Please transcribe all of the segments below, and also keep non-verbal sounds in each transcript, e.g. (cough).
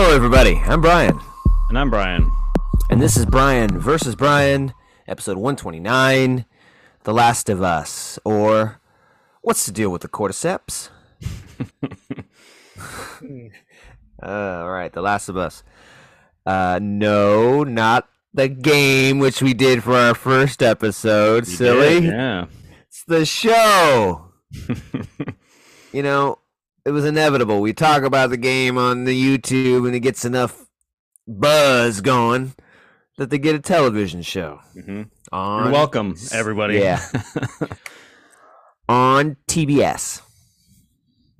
Hello, everybody. I'm Brian, And I'm Brian. and this is Brian versus Brian, episode 129, The Last of Us, or What's the Deal with the Cordyceps? (laughs) uh, all right, The Last of Us. Uh, no, not the game which we did for our first episode. You Silly. did, Yeah. It's the show. (laughs) you know, it was inevitable. We talk about the game on the YouTube and it gets enough buzz going that they get a television show hmm on You're welcome, everybody. Yeah. (laughs) on TBS.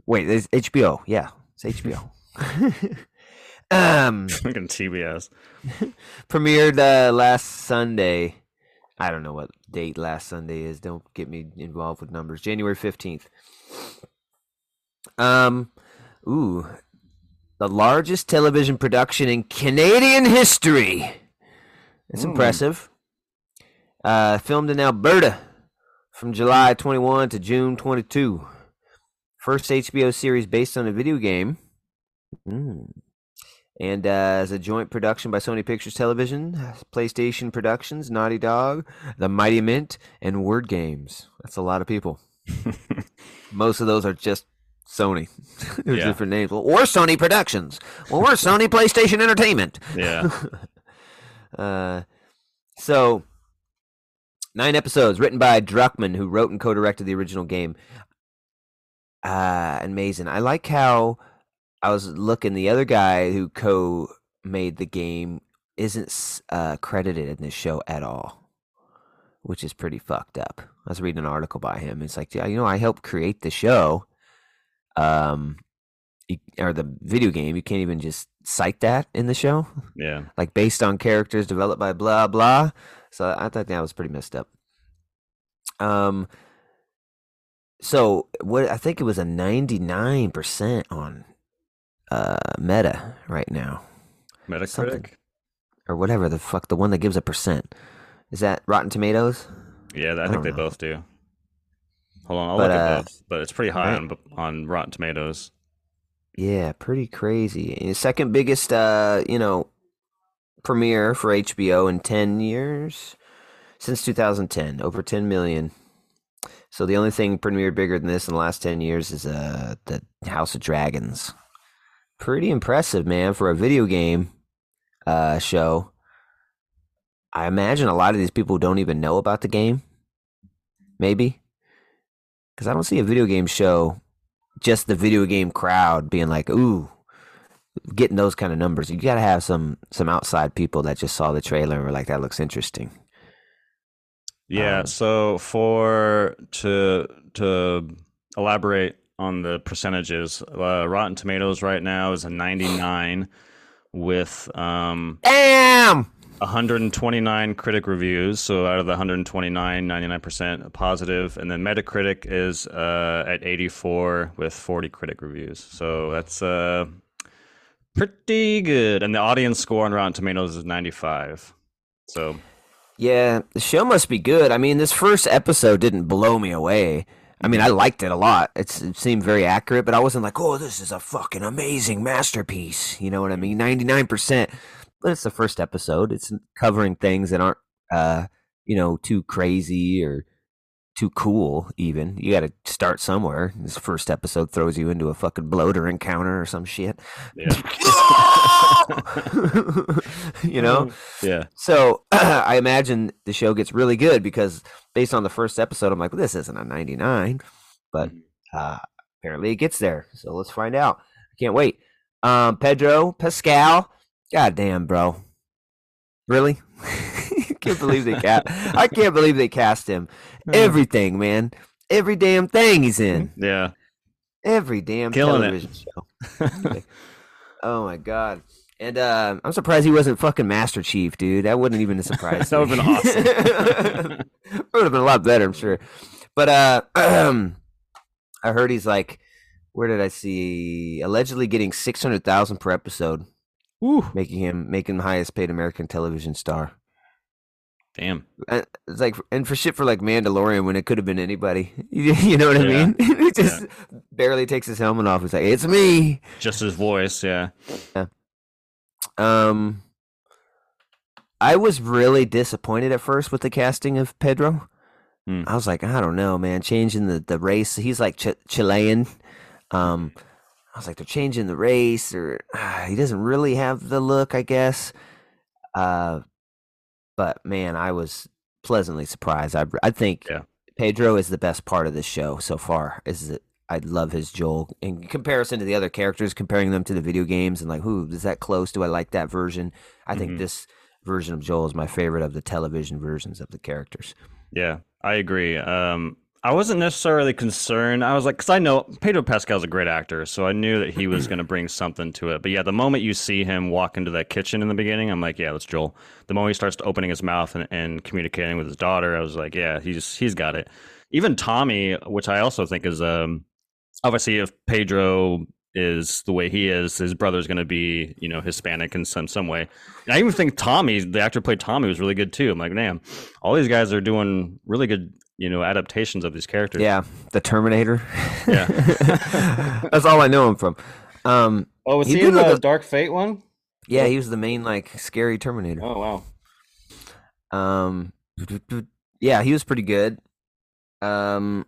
Wait, it's HBO. Yeah, it's HBO. (laughs) um, (laughs) Fucking TBS. premiered uh, last Sunday. I don't know what date last Sunday is. Don't get me involved with numbers. January 15th. Um, ooh, the largest television production in Canadian history. It's Ooh. impressive. Uh, filmed in Alberta from July 21 to June 22. First HBO series based on a video game. Mm. And uh, as a joint production by Sony Pictures Television, PlayStation Productions, Naughty Dog, The Mighty Mint, and Word Games. That's a lot of people. (laughs) Most of those are just Sony. (laughs) There's Yeah. different names. Well, we're Sony Productions. Well, we're Sony PlayStation Entertainment. Yeah. (laughs) Uh, so nine episodes written by Druckmann, who wrote and co-directed the original game. Uh, amazing. I like how I was looking. The other guy who co-made the game isn't uh, credited in this show at all, which is pretty fucked up. I was reading an article by him. It's like, yeah, you know, I helped create the show, um, you, or the video game. You can't even just cite that in the show Yeah. (laughs) like based on characters developed by blah blah. So I thought that was pretty messed up. Um. So what I think it was a ninety nine percent on uh Meta right now, Metacritic. Something. or whatever the fuck the one that gives a percent. Is that Rotten Tomatoes? Yeah, I I think they know. both do. Hold on, I'll But, look uh, at both. But it's pretty high right. on on Rotten Tomatoes. Yeah, pretty crazy. And Second biggest, uh, you know, premiere for HBO in ten years since 2010, over 10 million. So the only thing premiered bigger than this in the last 10 years is uh the House of Dragons. Pretty impressive, man, for a video game uh show. I imagine a lot of these people don't even know about the game. Maybe. Cuz I don't see a video game show just the video game crowd being like, "Ooh, getting those kind of numbers." You got to have some some outside people that just saw the trailer and were like, "That looks interesting." Yeah. Um, so for to to elaborate on the percentages, uh, Rotten Tomatoes right now is a 99 with um Damn. 129 critic reviews. So out of the 129, 99% positive. And then Metacritic is uh, at 84 with 40 critic reviews. So that's uh, pretty good. And the audience score on Rotten Tomatoes is 95. So Yeah, the show must be good. I mean, this first episode didn't blow me away. I mean, I liked it a lot. It's, it seemed very accurate, but I wasn't like, "Oh, this is a fucking amazing masterpiece." You know what I mean? Ninety nine percent. But it's the first episode. It's covering things that aren't, uh, you know, too crazy or too cool. Even you got to start somewhere. This first episode throws you into a fucking bloater encounter or some shit. yeah. (laughs) you know. (laughs) yeah. So (clears throat) I imagine the show gets really good because based on the first episode, I'm like, well, this isn't a 99, but uh, apparently it gets there. So let's find out. I can't wait. Um, Pedro Pascal, goddamn, bro, really? (laughs) can't believe they cast. I can't believe they cast him. (laughs) Everything, man. Every damn thing he's in. Yeah. Every damn Killing it. television show. oh my god. And uh, I'm surprised he wasn't fucking Master Chief, dude. That wouldn't even (laughs) have surprised That me. would've been awesome. It would have been a lot better, I'm sure. But uh, (clears throat) I heard he's like, where did I see? Allegedly getting six hundred thousand per episode, Woo. making him making the highest paid American television star. Damn. Uh, It's like, and for shit for like Mandalorian when it could have been anybody. (laughs) You, you know what I mean? (laughs) he just barely takes his helmet off. He's like, "It's me." Just his voice. Yeah. Um, I was really disappointed at first with the casting of Pedro. Hmm. I was like, I don't know, man. Changing the, the race. He's like Ch- Chilean. Um, I was like, they're changing the race, or uh, (sighs) he doesn't really have the look, I guess. Uh, but man, I was pleasantly surprised. I I think Yeah. Pedro is the best part of this show so far. Is that I love his Joel in comparison to the other characters, comparing them to the video games, and like, who is that close? Do I like that version? I think Mhm. this version of Joel is my favorite of the television versions of the characters. Yeah, I agree. Um, I wasn't necessarily concerned. I was like, because I know Pedro Pascal's a great actor, so I knew that he was going to bring something to it. But yeah, the moment you see him walk into that kitchen in the beginning, I'm like, yeah, that's Joel. The moment he starts opening his mouth and, and communicating with his daughter, I was like, yeah, he's he's got it. Even Tommy, which I also think is um, obviously if Pedro is the way he is, his brother's going to be, you know, Hispanic in some some way. And I even think Tommy, the actor who played Tommy, was really good too. I'm like, damn, all these guys are doing really good, you know, adaptations of these characters. Yeah, the Terminator. Yeah. (laughs) that's all I know him from. Um, Oh, was He he, in the look- Dark Fate one? yeah, he was the main like scary Terminator. Oh wow. Um, yeah, he was pretty good. Um,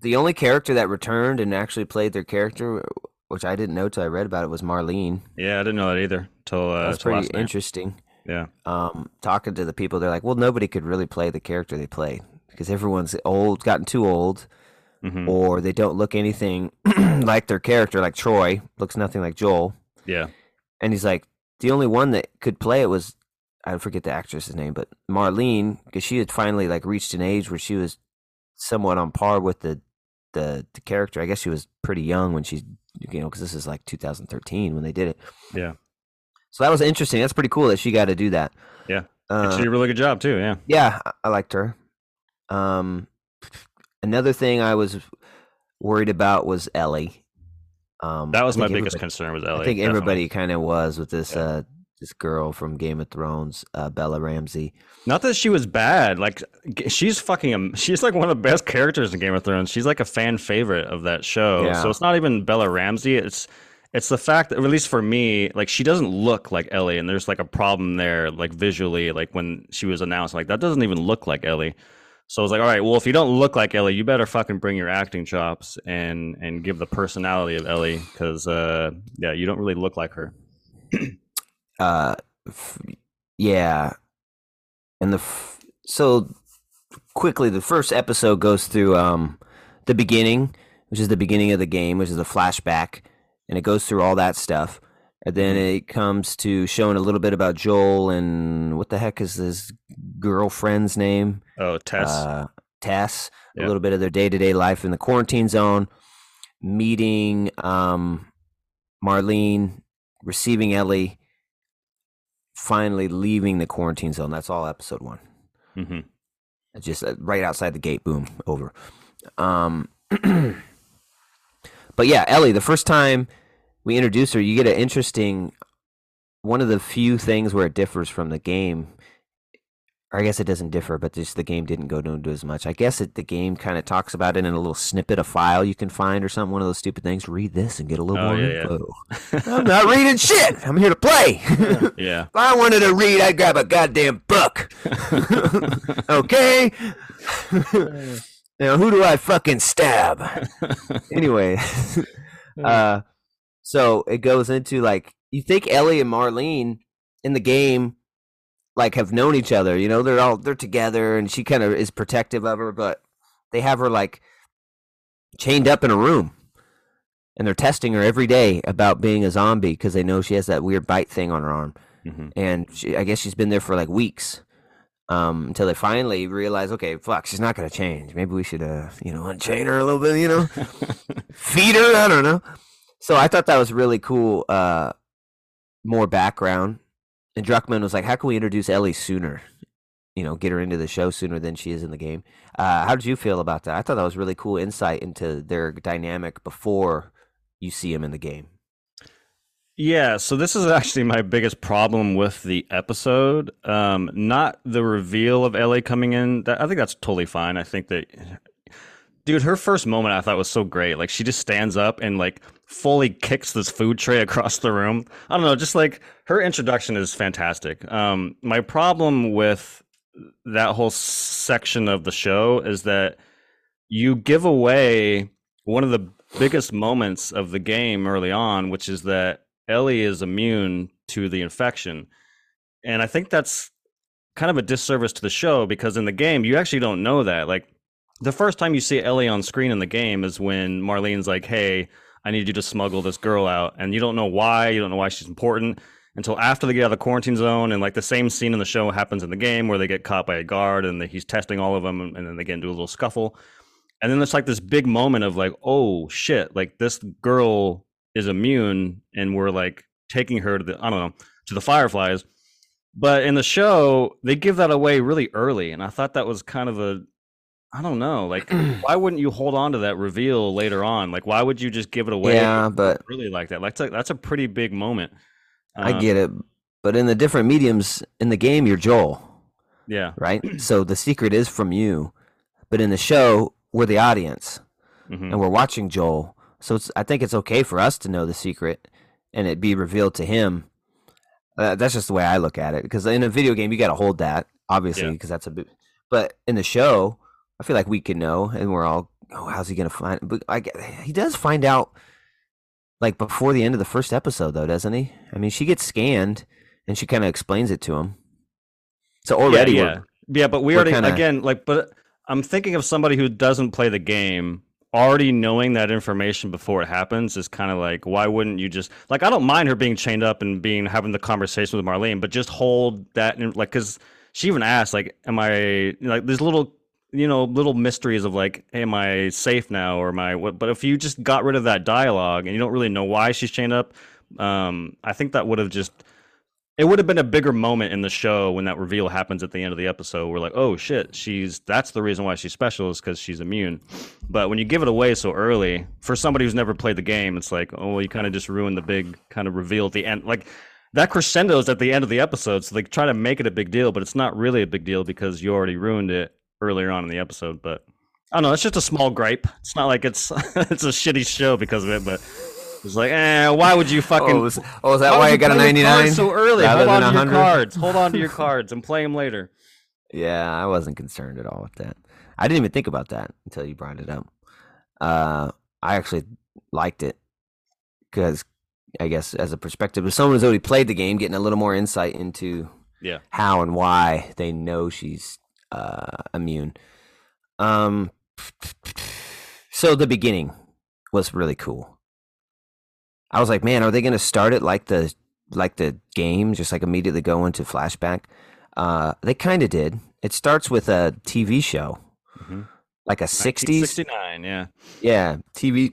the only character that returned and actually played their character, which I didn't know till I read about it, was Marlene. Yeah, I didn't know that either. Till uh, That's pretty interesting. Yeah. Um, talking to the people, they're like, "Well, nobody could really play the character they played because everyone's old, gotten too old, hmm or they don't look anything (clears throat) like their character. Like Troy looks nothing like Joel." Yeah. And he's like, the only one that could play it was I forget the actress's name, but Marlene, because she had finally like reached an age where she was somewhat on par with the the, the character. I guess she was pretty young when she, you know, because this is like 2013 when they did it. Yeah. So that was interesting. That's pretty cool that she got to do that. Yeah. And Uh, she did a really good job too. Yeah. yeah, I- liked her. Um, another thing I was worried about was Ellie. Um, That was my biggest concern with Ellie. I think definitely. everybody kind of was with this Yeah. uh this girl from Game of Thrones, uh, Bella Ramsey. Not that she was bad. Like she's fucking. She's like one of the best characters in Game of Thrones. She's like a fan favorite of that show. Yeah. So it's not even Bella Ramsey. It's it's the fact that, at least for me, like she doesn't look like Ellie, and there's like a problem there, like visually, like when she was announced, like that doesn't even look like Ellie. So I was like, all right, well, if you don't look like Ellie, you better fucking bring your acting chops and and give the personality of Ellie, because uh, yeah, you don't really look like her. (clears throat) Uh, f- yeah, and the f- so quickly the first episode goes through um the beginning, which is the beginning of the game, which is a flashback, and it goes through all that stuff. And then it comes to showing a little bit about Joel and what the heck is his girlfriend's name? Oh, Tess. uh, Tess, a little bit of their day to day life in the quarantine zone, meeting um, Marlene, receiving Ellie, finally leaving the quarantine zone. That's all episode one. hmm Just uh, right outside the gate, boom, over. Um, (clears throat) but yeah, Ellie, the first time we introduce her, you get an interesting one of the few things where it differs from the game. I guess it doesn't differ, but just the game didn't go into as much. I guess it, the game kind of talks about it in a little snippet of file you can find or something. One of those stupid things. Read this and get a little Oh, more yeah, yeah. info. (laughs) I'm not reading shit. I'm here to play. (laughs) Yeah. If I wanted to read, I'd grab a goddamn book. (laughs) okay? now, who do I fucking stab? anyway, uh, so it goes into like, you think Ellie and Marlene in the game like have known each other, you know, they're all they're together and she kind of is protective of her, but they have her like chained up in a room and they're testing her every day about being a zombie because they know she has that weird bite thing on her arm hmm and she, I guess she's been there for like weeks um, until they finally realize, okay, fuck, she's not gonna change. Maybe we should, uh, you know, unchain her a little bit, you know, (laughs) feed her. I don't know. So I thought that was really cool. Uh, more background, and Druckmann was like, "How can we introduce Ellie sooner? You know, get her into the show sooner than she is in the game." Uh, how did you feel about that? I thought that was really cool insight into their dynamic before you see them in the game. Yeah, so this is actually my biggest problem with the episode. Um, not the reveal of Ellie coming in. I think that's totally fine. I think that Dude, her first moment I thought was so great. Like she just stands up and like fully kicks this food tray across the room. I don't know, just like her introduction is fantastic. Um, my problem with that whole section of the show is that you give away one of the biggest moments of the game early on, which is that Ellie is immune to the infection. And I think that's kind of a disservice to the show because in the game you actually don't know that. Like the first time you see Ellie on screen in the game is when Marlene's like, "Hey, I need you to smuggle this girl out," and you don't know why. You don't know why she's important until after they get out of the quarantine zone. And like the same scene in the show happens in the game where they get caught by a guard and the, he's testing all of them, and, and then they get into a little scuffle. And then it's like this big moment of like, "Oh shit!" Like this girl is immune, and we're like taking her to the I don't know to the Fireflies. But in the show, they give that away really early, and I thought that was kind of a I don't know. Like, (clears throat) why wouldn't you hold on to that reveal later on? Like, why would you just give it away? Yeah, but really like that. Like, that's a, that's a pretty big moment. I get it, but in the different mediums in the game, you're Joel. Yeah. Right. (clears throat) so the secret is from you, but in the show, we're the audience, Mhm. and we're watching Joel. So it's, I think it's okay for us to know the secret, and it be revealed to him. Uh, that's just the way I look at it. Because in a video game, you got to hold that, obviously, Yeah. because that's a bit. But in the show, I feel like we can know, and we're all, oh, how's he gonna find? But I, he does find out, like before the end of the first episode, though, doesn't he? I mean, she gets scanned, and she kind of explains it to him. So already, yeah, yeah. yeah, but we already kinda- again like, but I'm thinking of somebody who doesn't play the game already knowing that information before it happens is kind of like why wouldn't you just like I don't mind her being chained up and being having the conversation with Marlene, but just hold that in, like because she even asked like, am I like there's little you know little mysteries of like, hey, am I safe now or am I what? But if you just got rid of that dialogue and you don't really know why she's chained up, um, I think that would have just it would have been a bigger moment in the show when that reveal happens at the end of the episode. We're like, oh shit, she's that's the reason why she's special is because she's immune. But when you give it away so early, for somebody who's never played the game, it's like, oh, well, you kind of just ruined the big kind of reveal at the end. Like that crescendo is at the end of the episode, so they try to make it a big deal, but it's not really a big deal because you already ruined it earlier on in the episode. But I don't know, it's just a small gripe. It's not like it's (laughs) it's a shitty show because of it, but it's like, eh, why would you fucking oh, is, oh, is that why why I you got a cards 99? so early? Hold on to your cards. Hold on to your (laughs) cards and play them later. Yeah, I wasn't concerned at all with that. I didn't even think about that until you brought it up. Uh, I actually liked it because I guess as a perspective of someone who's already played the game, getting a little more insight into Yeah. how and why they know she's uh, immune. Um, so the beginning was really cool. I was like, man, are they going to start it like the like the game, just like immediately go into flashback? Uh, they kind of did. It starts with a TV show, Mhm. like a '60s, 69, yeah. yeah, TV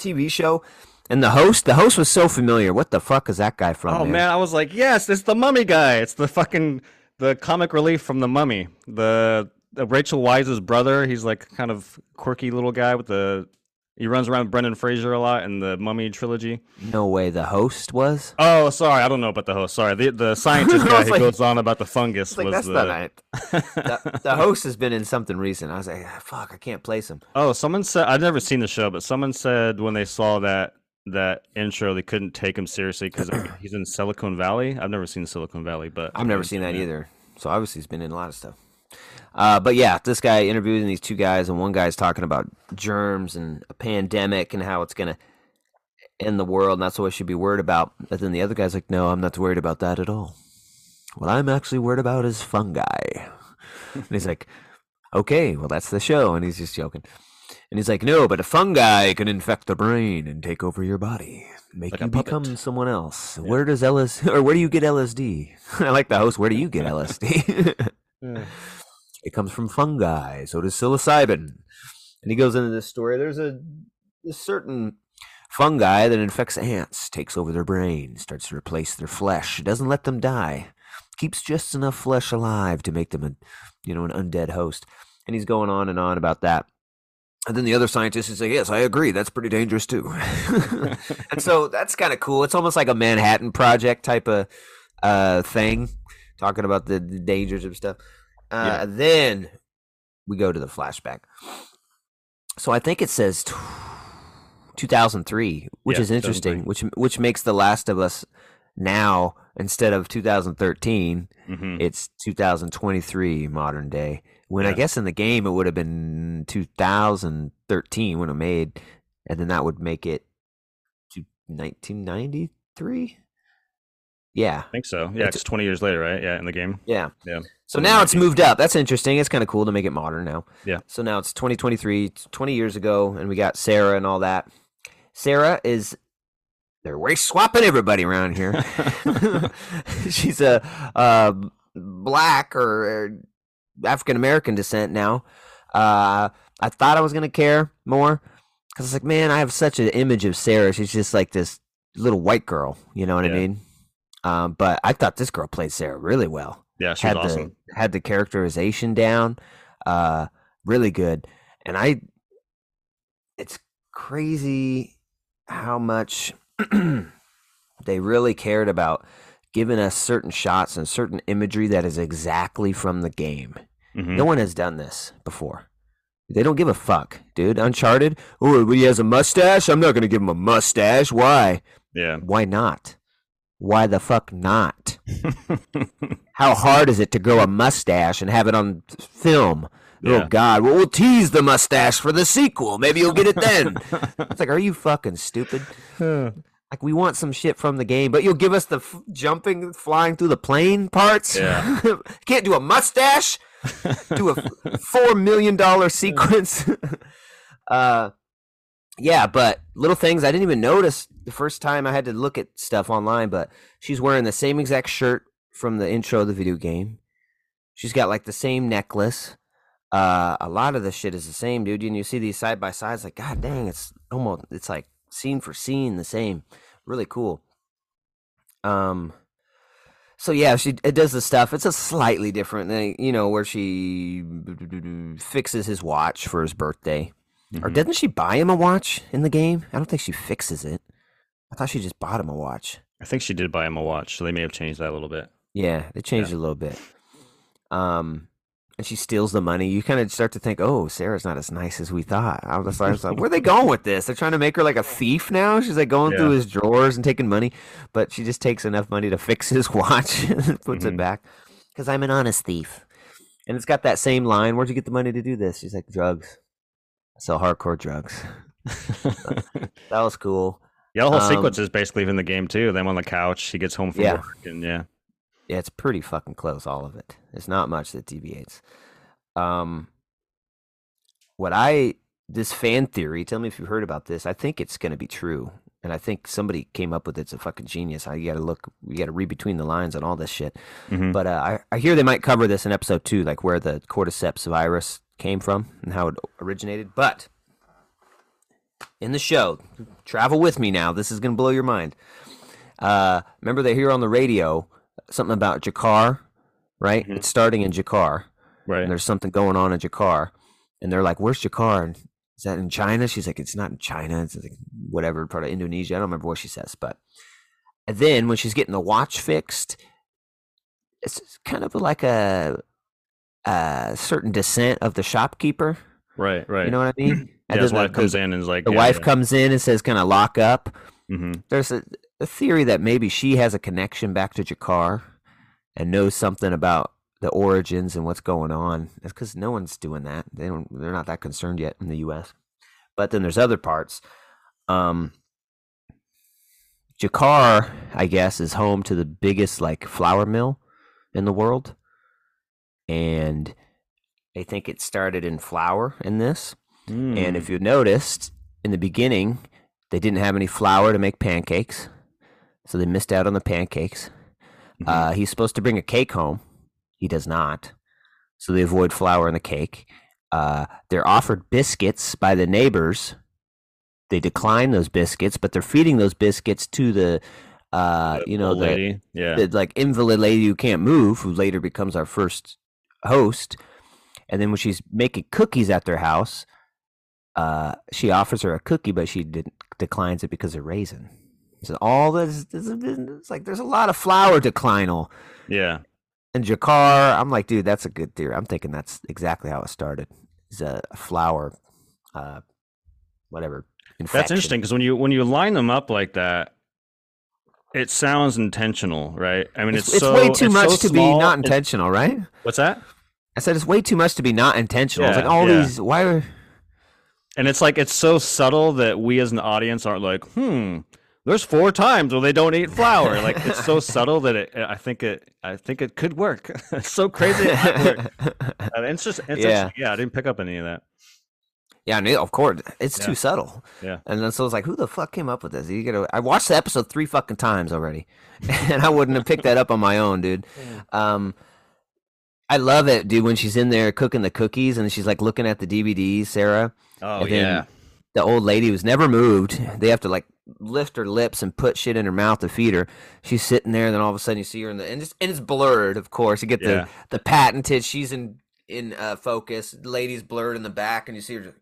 TV show. And the host, the host was so familiar. What the fuck is that guy from? Oh man? man, I was like, yes, it's the Mummy guy. It's the fucking the comic relief from the Mummy. The, Rachel Weisz's brother. He's like kind of quirky little guy with the. He runs around with Brendan Fraser a lot in the Mummy trilogy. No way. The host was. Oh, sorry, I don't know about the host. Sorry, the the scientist (laughs) guy who like- goes on about the fungus like was that's the. not the, (laughs) the host has been in something recent. I was like, "Ah, fuck, I can't place him. Oh, someone said I've never seen the show, but someone said when they saw that that intro, they couldn't take him seriously because he's in Silicon Valley. I've never seen Silicon Valley, but I've never seen that either. So obviously he's been in a lot of stuff. Uh, but yeah, this guy interviewing these two guys, and one guy's talking about germs and a pandemic and how it's gonna end the world, and that's what we should be worried about. But then the other guy's like, "No, I'm not worried about that at all. What I'm actually worried about is fungi." (laughs) and he's like, "Okay, well that's the show," and he's just joking. And he's like, "No, but a fungi can infect the brain and take over your body, make Like you puppet. become someone else. Where does LS (laughs) or where do you get LSD? (laughs) I like the host. Where do you get (laughs) LSD? Hmm. it comes from fungi. So does psilocybin. And he goes into this story. There's a, a certain fungi that infects ants, takes over their brain, starts to replace their flesh. It doesn't let them die. Keeps just enough flesh alive to make them a, you know, an undead host. And he's going on and on about that. And then the other scientist is like, "Yes, I agree. That's pretty dangerous too." (laughs) and so that's kind of cool. It's almost like a Manhattan Project type of uh, thing, talking about the, the dangers of stuff. Uh, Then we go to the flashback, So I think it says 2003, which Yeah, is interesting, which which makes The Last of Us now instead of 2013, hmm it's 2023 modern day. When I guess in the game it would have been 2013 when it made, and then that would make it to 1993. Yeah, I think so. Yeah, It's- it's 20 years later, right? Yeah, in the game. yeah. Yeah. So now it's moved up. That's interesting. It's kind of cool to make it modern now. Yeah. So now it's 2023, it's 20 years ago, and we got Sarah and all that. Sarah is they're race swapping everybody around here. (laughs) (laughs) She's a uh, black or African American descent now. Uh, I thought I was gonna care more because it's like, man, I have such an image of Sarah. She's just like this little white girl. You know what I mean? Um, but I thought this girl played Sarah really well Yeah, she was had awesome. the had the characterization down, uh, really good. And I, it's crazy how much (clears throat) they really cared about giving us certain shots and certain imagery that is exactly from the game. Mhm. No one has done this before. They don't give a fuck, dude. Uncharted. Oh, he has a mustache. I'm not gonna give him a mustache. Why? Yeah. Why not? Why the fuck not? (laughs) How hard is it to grow a mustache and have it on film? Yeah. Oh God! Well, we'll tease the mustache for the sequel. Maybe you'll get it then. (laughs) it's like, are you fucking stupid? Like, we want some shit from the game, but you'll give us the f- jumping, flying through the plane parts. Yeah. (laughs) Can't do a mustache. do a f- (laughs) four million dollar sequence. uh, yeah, but little things I didn't even notice the first time I had to look at stuff online. But she's wearing the same exact shirt from the intro of the video game. She's got like the same necklace. Uh, a lot of the shit is the same, dude. And you see these side by sides, like, god dang, it's almost it's like scene for scene the same. Really cool. Um. So yeah, she it does the stuff. It's a slightly different thing, you know, where she fixes his watch for his birthday. Or Mhm. doesn't she buy him a watch in the game? I don't think she fixes it. I thought she just bought him a watch. I think she did buy him a watch, so they may have changed that a little bit. Yeah, they changed it a little bit. Um, and she steals the money. You kind of start to think, oh, Sarah's not as nice as we thought. I was, I was like, where are they (laughs) going with this? They're trying to make her like a thief now. She's like going through his drawers and taking money, but she just takes enough money to fix his (laughs) watch and puts it Mhm. back. Because I'm an honest thief. And it's got that same line. Where'd you get the money to do this? She's like, drugs. I sell hardcore drugs. (laughs) That was cool. yeah, the whole Um, sequence is basically in the game too. Them on the couch, he gets home from Yeah. work, and yeah, Yeah, it's pretty fucking close, all of it. There's not much that deviates. Um, what I this fan theory, tell me if you've heard about this. I think it's going to be true, and I think somebody came up with it. It's a fucking genius. I got to look. you got to read between the lines on all this shit. Mhm. But uh, I I hear they might cover this in episode two, like where the cordyceps virus came from and how it originated. But in the show, travel with me now. This is going to blow your mind. Uh, remember they hear on the radio something about Jakar, right? Mhm. It's starting in Jakar, right. and there's something going on in Jakar, and they're like, "Where's Jakar? And Is that in China?" She's like, "It's not in China. It's like whatever part of Indonesia. I don't remember what she says." But and then when she's getting the watch fixed, it's kind of like a, a certain descent of the shopkeeper. Right, right. You know what I mean? (clears throat) yeah, And his wife comes in and is like, the yeah, wife yeah. comes in and says, "Kind of lock up." Mhm. there's a, a theory that maybe she has a connection back to Jakar and knows something about the origins and what's going on. That's because no one's doing that. They don't. They're not that concerned yet in the U.S. But then there's other parts. Um, Jakar, I guess, is home to the biggest like flour mill in the world, and I think it started in flour in this. And Mm. if you noticed in the beginning, they didn't have any flour to make pancakes, so they missed out on the pancakes. Mhm. Uh, he's supposed to bring a cake home. He does not, so they avoid flour in the cake. Uh, they're offered biscuits by the neighbors. They decline those biscuits, but they're feeding those biscuits to the, uh, The you know, the, yeah, the like invalid lady who can't move, who later becomes our first host. And then when she's making cookies at their house, uh, she offers her a cookie, but she didn't, declines it because of raisin. So all this, this, this, it's like there's a lot of flour declinal. yeah. And Jakar, I'm like, dude, that's a good theory. I'm thinking that's exactly how it started. Is a, flour, uh, whatever. That's interesting because when you when you line them up like that, it sounds intentional, right? I mean, It's, it's, it's so, way too it's much so to small, be not intentional, right? What's that? I said it's way too much to be not intentional. it's like all yeah. these. Why? Are, And it's like it's so subtle that we as an audience aren't like, hmm. There's four times where they don't eat flour. Like it's so subtle that it. I think it. I think it could work. (laughs) it's so crazy. It work. Uh, It's just. It's Yeah. yeah. yeah. I didn't pick up any of that. yeah, I knew- of course, it's Yeah. too subtle. Yeah. And then so it's like, who the fuck came up with this? You gotta. I watched the episode three fucking times already, (laughs) and I wouldn't have picked that up on my own, dude. Um, I love it, dude. When she's in there cooking the cookies and she's like looking at the DVDs, Sarah. Oh And then yeah. The old lady was never moved. They have to like lift her lips and put shit in her mouth to feed her. She's sitting there, and then all of a sudden you see her in the and it's, and it's blurred, of course. You get Yeah. the the patented. She's in in uh, focus. The lady's blurred in the back, and you see her. Just,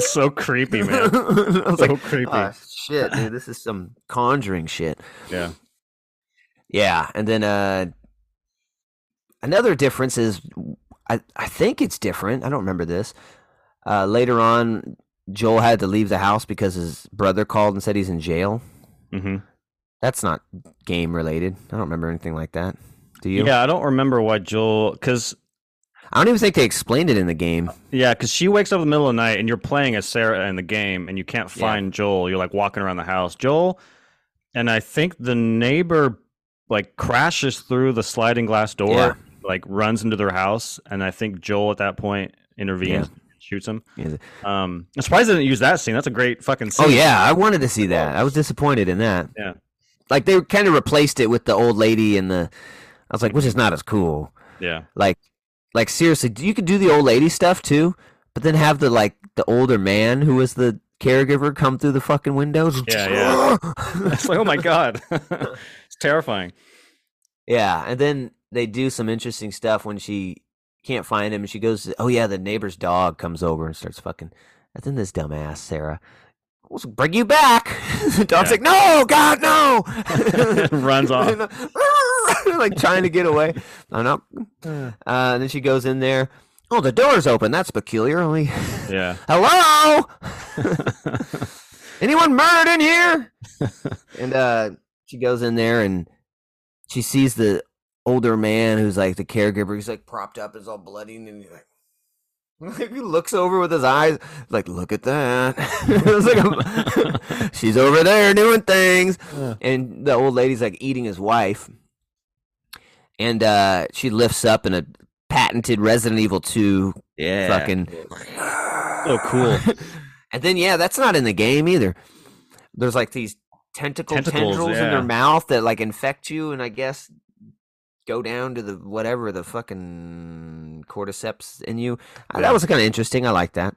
(laughs) so creepy, man. (laughs) So like, creepy. "Ah, shit, dude, this is some conjuring shit. yeah. Yeah, and then uh, another difference is, I I think it's different. I don't remember this. Uh, later on, Joel had to leave the house because his brother called and said he's in jail. hmm That's not game related. I don't remember anything like that. Do you? Yeah, I don't remember why Joel, because I don't even think they explained it in the game. yeah, because she wakes up in the middle of the night and you're playing as Sarah in the game and you can't Yeah. find Joel. You're like walking around the house, Joel, and I think the neighbor like crashes through the sliding glass door, Yeah. like runs into their house, and I think Joel at that point intervenes, shoots him. Yeah. Um, I'm surprised they didn't use that scene. That's a great fucking scene. Oh yeah, I wanted to see that. I was disappointed in that. Yeah. Like they kind of replaced it with the old lady and the. I was like, which is not as cool. yeah, Like, like seriously, you could do the old lady stuff too, but then have the like the older man who was the caregiver come through the fucking windows. Yeah, yeah. (laughs) It's like, oh my god, (laughs) it's terrifying. Yeah, and then they do some interesting stuff when she can't find him. and She goes, "Oh yeah, the neighbor's dog comes over and starts fucking." And then this dumbass Sarah, "We'll bring you back." (laughs) the dog's Yeah. like, "No, God, no!" (laughs) Runs off. (laughs) like trying to get away. I know. Uh, and then she goes in there. Oh, the door's open. That's peculiar. Only, Yeah, hello. Anyone murdered in here? and uh, she goes in there and she sees the older man who's like the caregiver. He's like propped up, is all bloody, and he's like, (laughs) he looks over with his eyes, like, look at that. (laughs) Like, (laughs) she's over there doing things, and the old lady's like eating his wife, and uh, she lifts up in a patented Resident Evil Two yeah, fucking. so cool. And then yeah, that's not in the game either. There's like these tentacle Tentacles, tendrils in their mouth that like infect you, and I guess go down to the whatever the fucking cordyceps in you. Uh, Yeah. That was kind of interesting. I like that.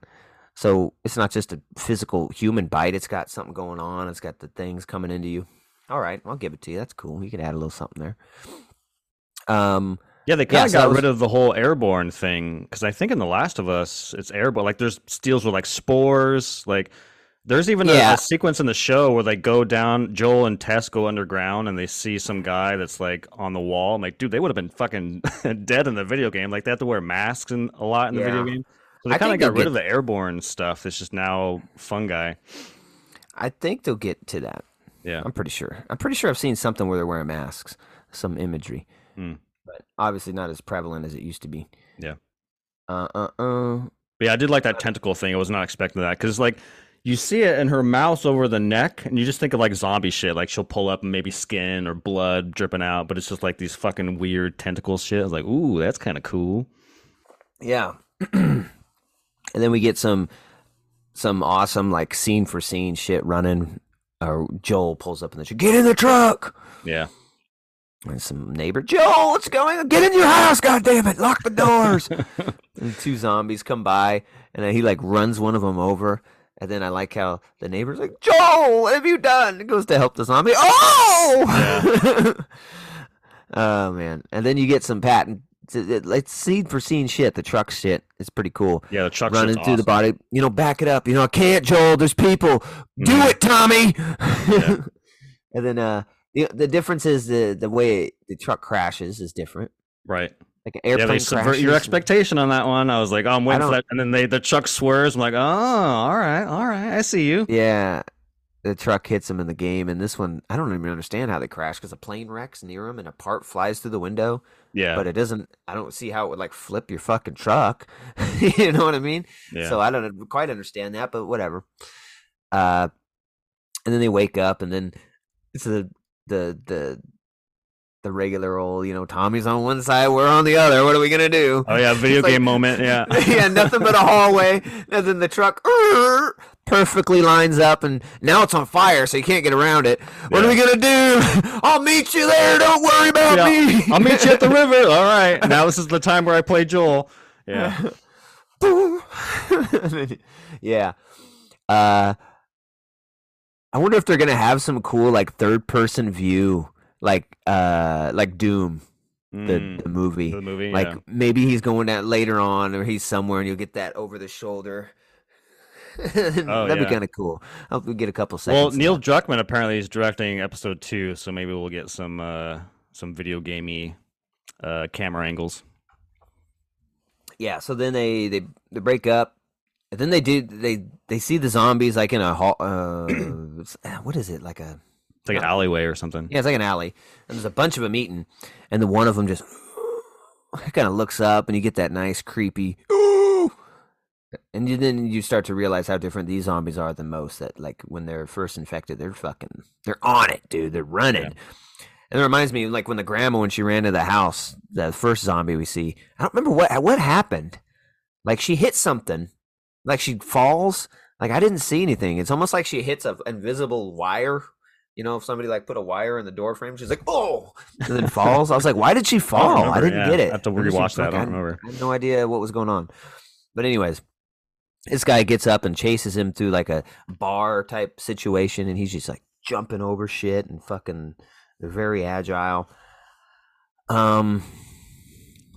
So it's not just a physical human bite. It's got something going on. It's got the things coming into you. All right, I'll give it to you. That's cool. You could add a little something there. Um, Yeah, they kind Yeah, of so got was- rid of the whole airborne thing because I think in The Last of Us, it's airborne. Like there's steals with like spores. Like there's even a- Yeah. a, sequence in the show where they go down. Joel and Tess go underground and they see some guy that's like on the wall. I'm like, dude, they would have been fucking (laughs) dead in the video game. Like they have to wear masks and a lot in the video game. So they kind of got rid get- of the airborne stuff. It's just now fungi. I think they'll get to that. Yeah. I'm pretty sure. I'm pretty sure I've seen something where they're wearing masks, some imagery, Hmm. but obviously not as prevalent as it used to be. Yeah. Uh uh uh. But yeah, I did like that tentacle thing. I was not expecting that because it's like you see it in her mouth over the neck, and you just think of like zombie shit. Like she'll pull up and maybe skin or blood dripping out, but it's just like these fucking weird tentacle shit. I was like, ooh, that's kind of cool. Yeah. (clears throat) and then we get some some awesome like scene for scene shit running. Uh, Joel pulls up in the truck. Get in the truck. Yeah, And some neighbor, Joel, what's going on? Get in your house, God damn it! Lock the doors. (laughs) and two zombies come by, and then he like runs one of them over. And then I like how the neighbor's like, Joel, what have you done? It goes to help the zombie. Oh! (laughs) oh man! And then you get some patent. It's scene for scene shit. The truck shit. is pretty cool. yeah. The truck Running through the body. You know, back it up. You know, I can't, Joel. There's people. Do Mhm. it, Tommy. Yeah. (laughs) and then uh, the the difference is the the way the truck crashes is different. Right. Like an Yeah, airplane they subvert your expectation on that one. I was like, oh, I'm waiting for that, and then they the truck swerves. I'm like, oh, all right, all right, I see you. Yeah, the truck hits him in the game, and this one I don't even understand how they crash because a plane wrecks near him and a part flies through the window, Yeah, but it doesn't. I don't see how it would like flip your fucking truck. (laughs) you know what I mean? yeah. So I don't quite understand that, but whatever. Uh, and then they wake up, and then it's the the the the regular old, you know, Tommy's on one side, we're on the other. What are we gonna do? oh yeah, video It's like- game moment. Yeah, (laughs) yeah, nothing but a hallway, and then the truck perfectly lines up, and now it's on fire, so you can't get around it. What are we gonna do? (laughs) I'll meet you there. Don't worry about Yeah, me. I'll meet you at the river. All right, now this is the time where I play Joel. Yeah, (laughs) yeah. Uh, I wonder if they're gonna have some cool like third person view, like uh, like Doom, the, Mm, the movie. the movie. Like yeah. maybe he's going out later on, or he's somewhere, and you'll get that over the shoulder. (laughs) That'd be Oh, kind of cool. I hope we get a couple seconds. Well, Neil that. Druckmann apparently is directing episode two, so maybe we'll get some uh, some video gamey uh, camera angles. Yeah. So then they they they break up. And then they do they they see the zombies like in a hall. Uh, (clears throat) what is it like a It's like an alleyway or something. Yeah, it's like an alley, and there's a bunch of them eating, and then one of them just (sighs) kind of looks up, and you get that nice creepy, (gasps) and you, then you start to realize how different these zombies are than most. That like when they're first infected, they're fucking, they're on it, dude. They're running. Yeah. And it reminds me, like when the grandma when she ran to the house, the first zombie we see. I don't remember what what happened. Like she hit something, like she falls. Like I didn't see anything. It's almost like she hits a invisible wire. You know, if somebody like put a wire in the door frame, she's like, "Oh," and then falls. I was like, "Why did she (laughs) fall?" I, remember, didn't yeah. get it. I have to rewatch that. I don't remember. I had no idea what was going on. But anyways, this guy gets up and chases him through like a bar type situation, and he's just like jumping over shit and fucking. They're very agile. Um.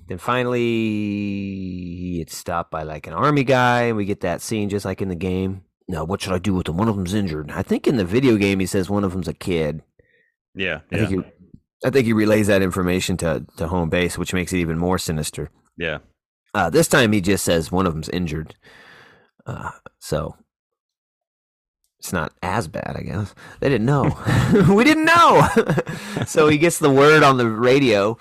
Then finally, he gets stopped by like an army guy, and we get that scene just like in the game. Now, what should I do with them? One of them's injured. I think in the video game he says one of them's a kid. Yeah, I yeah, think he, I think he relays that information to to home base, which makes it even more sinister. yeah. Uh, this time he just says one of them's injured. Uh, so it's not as bad, I guess. They didn't know. (laughs) we didn't know. (laughs) so he gets the word on the radio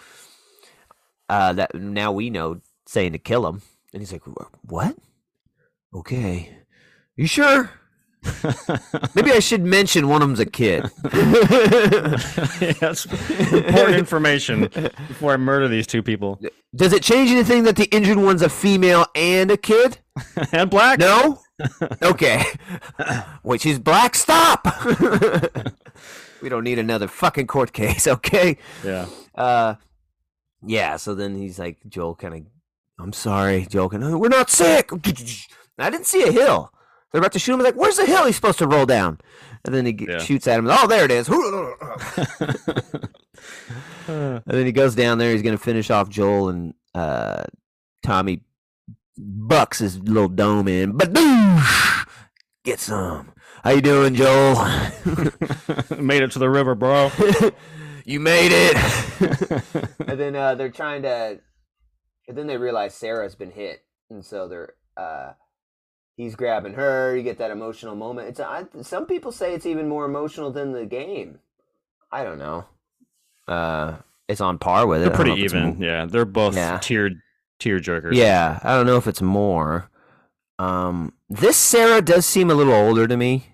uh, that now we know saying to kill him. And he's like, What? Okay. You sure? Maybe I should mention one of them's a kid. That's important information before I murder these two people. Does it change anything that the injured one's a female and a kid? and black. No? Okay. Wait, she's black? Stop! we don't need another fucking court case, okay? Yeah. Uh, yeah, so then he's like, Joel kind of, I'm sorry, Joel, kinda, we're not sick. I didn't see a hill. They're about to shoot him. Like, where's the hill he's supposed to roll down? And then he g- Yeah. shoots at him. Oh, there it is. (laughs) And then he goes down there. He's going to finish off Joel and uh, Tommy bucks his little dome in. But get some. How you doing, Joel? (laughs) Made it to the river, bro. (laughs) you made it. and then uh, they're trying to. And then they realize Sarah's been hit, and so they're. Uh, he's grabbing her. You get that emotional moment. It's I, some people say it's even more emotional than the game. I don't know. Uh, it's on par with it. They're I don't pretty even. Yeah, they're both Yeah. tiered tear jerkers. Yeah, I don't know if it's more. Um, this Sarah does seem a little older to me.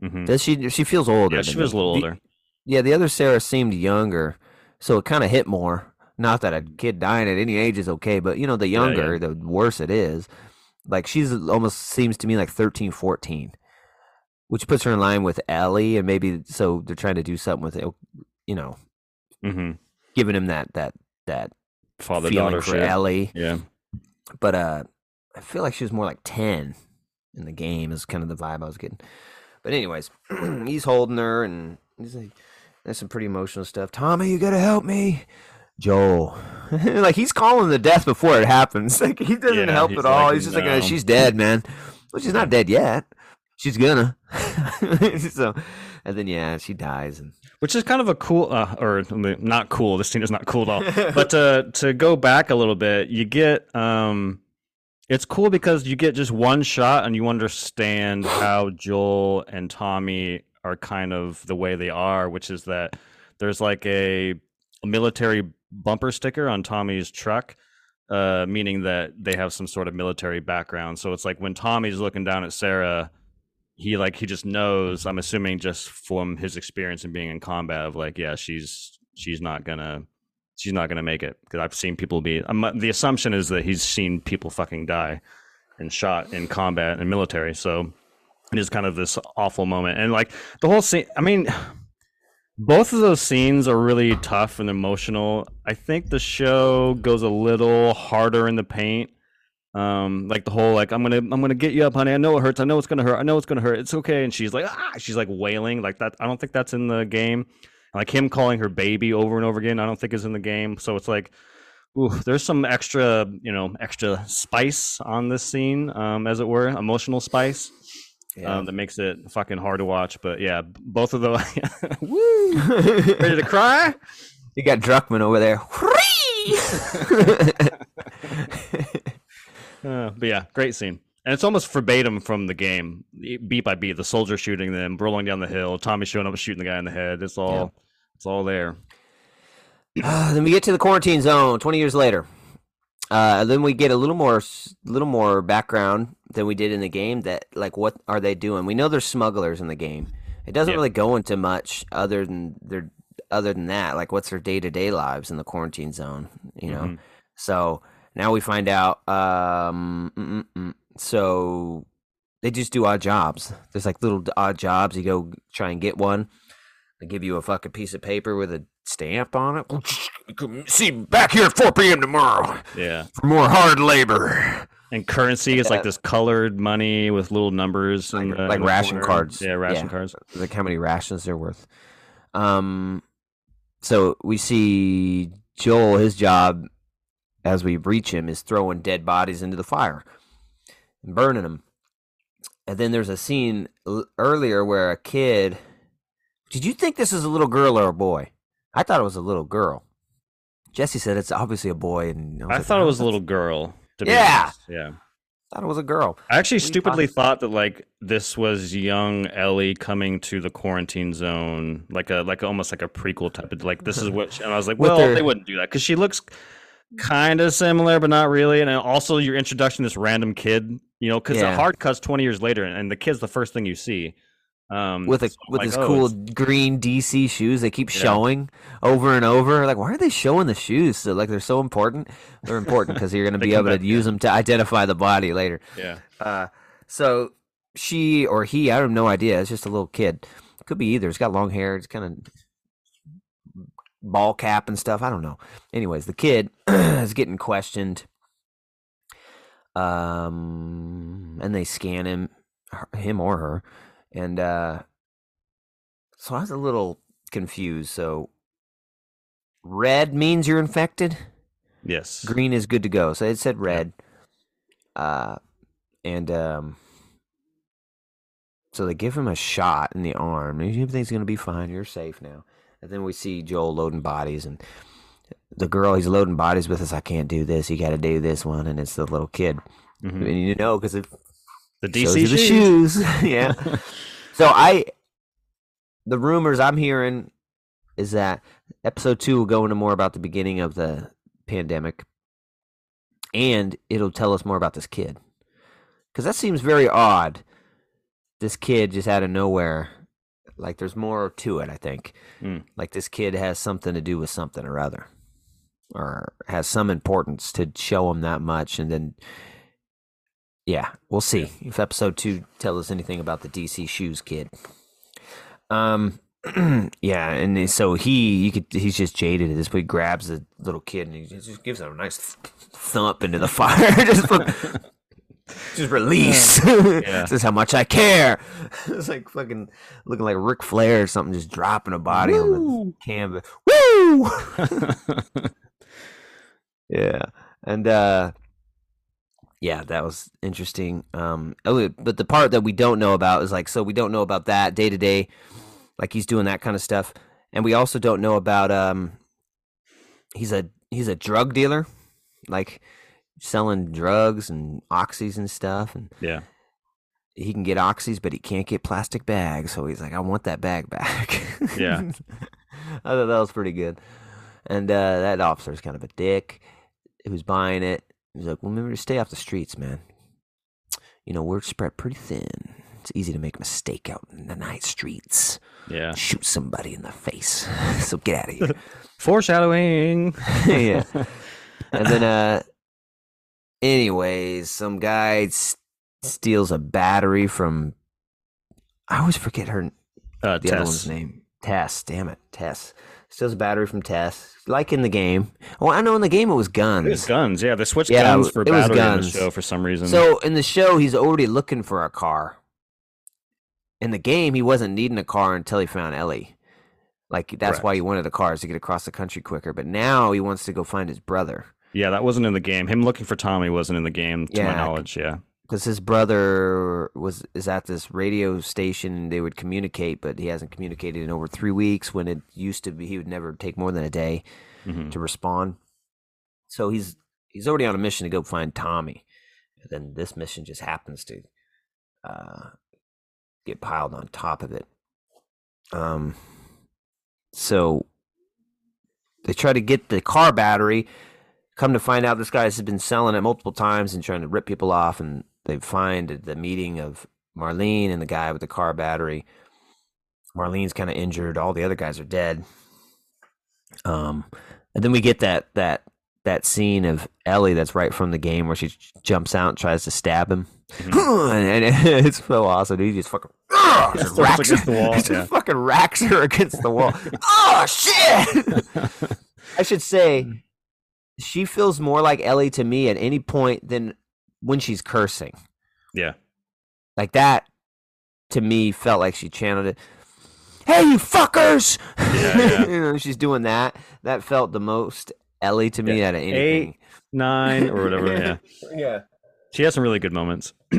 hmm Does she? She feels older. Yeah, she me. was a little The- older. yeah, the other Sarah seemed younger, so it kind of hit more. Not that a kid dying at any age is okay, but you know, the Yeah, yeah. younger, the worse it is. Like she's almost seems to me like 13, 14, which puts her in line with Ellie, and maybe so they're trying to do something with it. You know, hmm giving him that that that Father daughter for shit. Ellie. Yeah. but uh I feel like she was more like 10 in the game is kind of the vibe I was getting. But anyways, (clears throat) he's holding her and he's like there's some pretty emotional stuff. Tommy, you got to help me. Joel. (laughs) like he's calling the death before it happens. (laughs) Like he doesn't Yeah, help at all. like, he's just like uh, "No." she's dead, man. Well, she's not dead yet. She's gonna. (laughs) so, and then yeah, she dies, and which is kind of a cool, uh, or not cool. This scene is not cool at all. but to to go back a little bit, you get um, it's cool because you get just one shot and you understand (gasps) how Joel and Tommy are kind of the way they are, which is that there's like a, a military bumper sticker on Tommy's truck, uh, meaning that they have some sort of military background. So it's like when Tommy's looking down at Sarah, he like he just knows. I'm assuming just from his experience and being in combat of like, yeah, she's she's not gonna she's not gonna make it because I've seen people be. The assumption is that he's seen people fucking die and shot in combat and military. So it is kind of this awful moment, and like the whole scene. I mean, both of those scenes are really tough and emotional. I think the show goes a little harder in the paint. Um, like the whole like I'm gonna I'm gonna get you up, honey. I know it hurts. I know it's gonna hurt. I know it's gonna hurt. It's okay. And she's like ah, she's like wailing like that. I don't think that's in the game. Like him calling her baby over and over again. I don't think is in the game. So it's like, ooh, there's some extra you know extra spice on this scene, um, as it were, emotional spice. Yeah. Um, that makes it fucking hard to watch. But yeah, both of those. (laughs) Woo! (laughs) Ready to cry? You got Druckman over there. (laughs) uh, but yeah, great scene. And it's almost verbatim from the game, beat by beat. The soldier shooting them, rolling down the hill, Tommy showing up shooting the guy in the head. It's all, yeah. it's all there. Uh, (sighs) then we get to the quarantine zone. Twenty years later. Uh, then we get a little more, little more background than we did in the game. That like, what are they doing? We know they're smugglers in the game. It doesn't really go into much other than their, other than that. Like, what's their day to day lives in the quarantine zone? You know. Mm-hmm. So now we find out. Um, mm, mm, mm. so they just do odd jobs. There's like little odd jobs. You go try and get one. They give you a fucking piece of paper with a stamp on it. (laughs) See back here at 4 p.m. tomorrow. Yeah. For more hard labor. And currency is like this colored money with little numbers like, and like ration corner. cards. Yeah, ration yeah. cards. Like how many rations they're worth. Um, so we see Joel. His job, as we reach him, is throwing dead bodies into the fire and burning them. And then there's a scene earlier where a kid. Did you think this is a little girl or a boy? I thought it was a little girl. Jesse said it's obviously a boy, and I, I like, thought oh, it was a little girl. yeah, yeah. Thought it was a girl. I actually stupidly thought that like this was young Ellie coming to the quarantine zone, like a like almost like a prequel type of like this is what. She, and I was like, (laughs) well, their... they wouldn't do that because she looks kind of similar, but not really. And also your introduction to this random kid, you know, because yeah. the hard cuts twenty years later, and the kid's the first thing you see. Um, with a so with like, his oh, cool green DC shoes, they keep yeah. showing over and over. Like, why are they showing the shoes? So, like, they're so important. They're important because you're going (laughs) to be able to use them to identify the body later. Yeah. Uh, so she or he, I have no idea. It's just a little kid. Could be either. He's got long hair. It's kind of ball cap and stuff. I don't know. Anyways, the kid (clears throat) is getting questioned. Um, and they scan him, him or her and uh, so I was a little confused. So red means you're infected. Yes. Green is good to go. So it said red. Uh, and um, so they give him a shot in the arm. Everything's gonna be fine. You're safe now. And then we see Joel loading bodies, and the girl he's loading bodies with is, "I can't do this. You got to do this one." And it's the little kid, mm-hmm. and you know because it the DC shoes. the shoes. (laughs) (laughs) yeah. so I, the rumors I'm hearing is that episode two will go into more about the beginning of the pandemic, and it'll tell us more about this kid, because that seems very odd. This kid just out of nowhere, like there's more to it. I think, mm. like this kid has something to do with something or other, or has some importance to show him that much, and then yeah, we'll see yeah. if episode two tells us anything about the DC shoes kid. Um, (clears throat) yeah, and so he, you could, he's just jaded at this point. Grabs the little kid and he just gives him a nice thump into the (laughs) fire. (laughs) just, (laughs) just release. Yeah. this is how much I care. it's like fucking looking like Ric Flair or something, just dropping a body Woo! on the canvas. Woo! yeah, and uh yeah, that was interesting. Um, oh, but the part that we don't know about is like, so we don't know about that day to day, like he's doing that kind of stuff, and we also don't know about um, he's a he's a drug dealer, like selling drugs and oxys and stuff, and Yeah. he can get oxys, but he can't get plastic bags. So he's like, I want that bag back. Yeah. (laughs) I thought that was pretty good. And uh, that officer's kind of a dick who's buying it. He's like, well, remember to stay off the streets, man. You know, we're spread pretty thin. It's easy to make a mistake out in the night streets. Yeah. Shoot somebody in the face. (laughs) so get out of here. (laughs) Foreshadowing. (laughs) yeah. And then, uh, anyways, some guy s- steals a battery from. I always forget her Uh, the other one's name. Tess. Damn it, Tess. Steals a battery from Tess, like in the game. Oh, I know in the game it was guns. It was guns. Yeah, they switched Yeah, guns for battery in the show for some reason. So in the show, he's already looking for a car. In the game, he wasn't needing a car until he found Ellie. Like that's why he wanted the cars to get across the country quicker. But now he wants to go find his brother yeah, that wasn't in the game. Him looking for Tommy wasn't in the game, to my knowledge. Yeah. Because his brother was is at this radio station. They would communicate, but he hasn't communicated in over three weeks. When it used to be, he would never take more than a day. hmm to respond. So he's he's already on a mission to go find Tommy. And then this mission just happens to uh, get piled on top of it. Um, so they try to get the car battery. Come to find out, this guy has been selling it multiple times and trying to rip people off. And they find the meeting of Marlene and the guy with the car battery. Marlene's kind of injured. All the other guys are dead. Um, and then we get that that that scene of Ellie that's right from the game where she jumps out and tries to stab him, (laughs) and, and (laughs) it's so awesome. He just fucking (laughs) just racks her, the wall, just yeah. fucking racks her against the wall. oh shit! I should say she feels more like Ellie to me at any point than when she's cursing. Yeah. Like that to me felt like she channeled it. Hey, you fuckers! Yeah, (laughs) yeah. you know, she's doing that. That felt the most Ellie to me Yeah. out of anything. Eight, Nine or whatever. (laughs) yeah. yeah. She has some really good moments. (clears throat)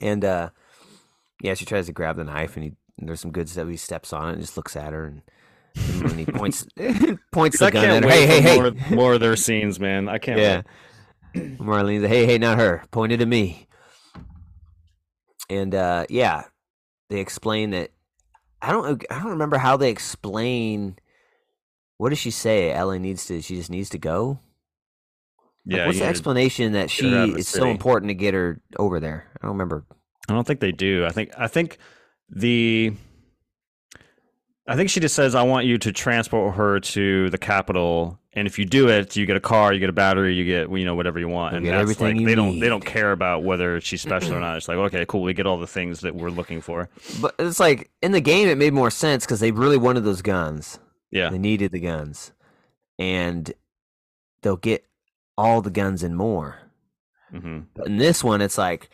And uh, yeah, she tries to grab the knife, and, he, and there's some good stuff. He steps on it and just looks at her, and, and he points (laughs) points the gun at her. Hey, hey, hey! more, more of their scenes, man. I can't. Yeah. wait. (clears throat) Marlene's hey, hey, not her. Pointed to me. And uh, yeah, they explain that. I don't. I don't remember how they explain. What does she say? Ellie needs to. She just needs to go. Like, Yeah. what's the explanation that she it's so important to get her over there? I don't remember. I don't think they do. I think I think the I think she just says I want you to transport her to the capital and if you do it, you get a car, you get a battery, you get you know whatever you want. You and that's everything like they don't they don't care about whether she's special or (clears throat) not. It's like, okay, cool, we get all the things that we're looking for. But it's like in the game, it made more sense because they really wanted those guns. Yeah. They needed the guns, and they'll get all the guns and more. hmm But in this one, it's like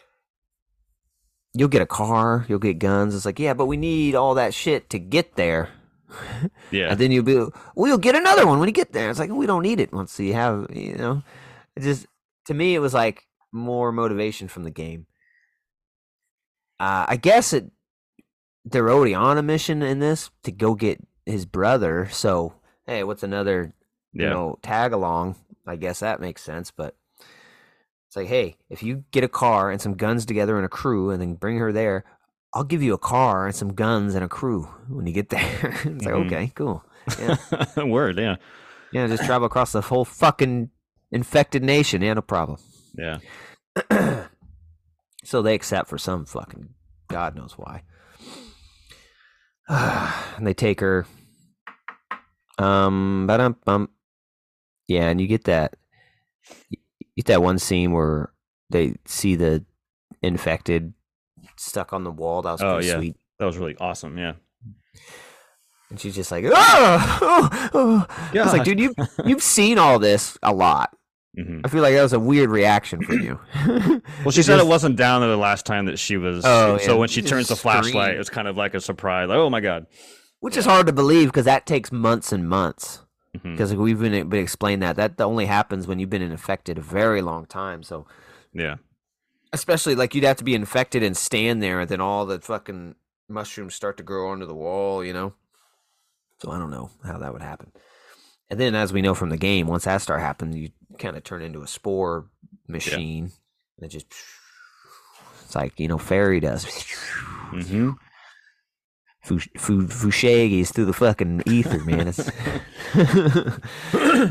you'll get a car, you'll get guns. It's like, yeah, but we need all that shit to get there. (laughs) Yeah. And then you'll be, we'll get another one when you get there. It's like we don't need it once you have, you know. It just to me, it was like more motivation from the game. Uh, I guess it they're already on a mission in this to go get his brother. So hey, what's another you know tag along? I guess that makes sense, but it's like, hey, if you get a car and some guns together and a crew, and then bring her there, I'll give you a car and some guns and a crew when you get (laughs) there. it's like, Mhm. okay, cool. Yeah, (laughs) Word, yeah. yeah, just travel across the whole fucking infected nation. Yeah, no problem. Yeah. (clears throat) so they accept for some fucking God knows why. and (sighs) they take her. Um, but um, yeah, and you get that, get that one scene where they see the infected stuck on the wall. That was Oh, pretty yeah. sweet. That was really awesome, yeah. And she's just like, oh, oh, oh. I was like, dude, you (laughs) you've seen all this a lot. hmm I feel like that was a weird reaction for you. (clears throat) Well, she said it wasn't down there the last time that she was. Oh, so yeah. when she turns the flashlight, it's kind of like a surprise. Like, oh my god. which is hard to believe because that takes months and months. Because we've been, been explained that that only happens when you've been infected a very long time. So Yeah. Especially like you'd have to be infected and stand there, and then all the fucking mushrooms start to grow onto the wall. You know. So I don't know how that would happen. And then, as we know from the game, once that start happens, you kind of turn into a spore machine, and it just it's like you know fairy dust. Mm-hmm. Fushagis through the fucking ether, man.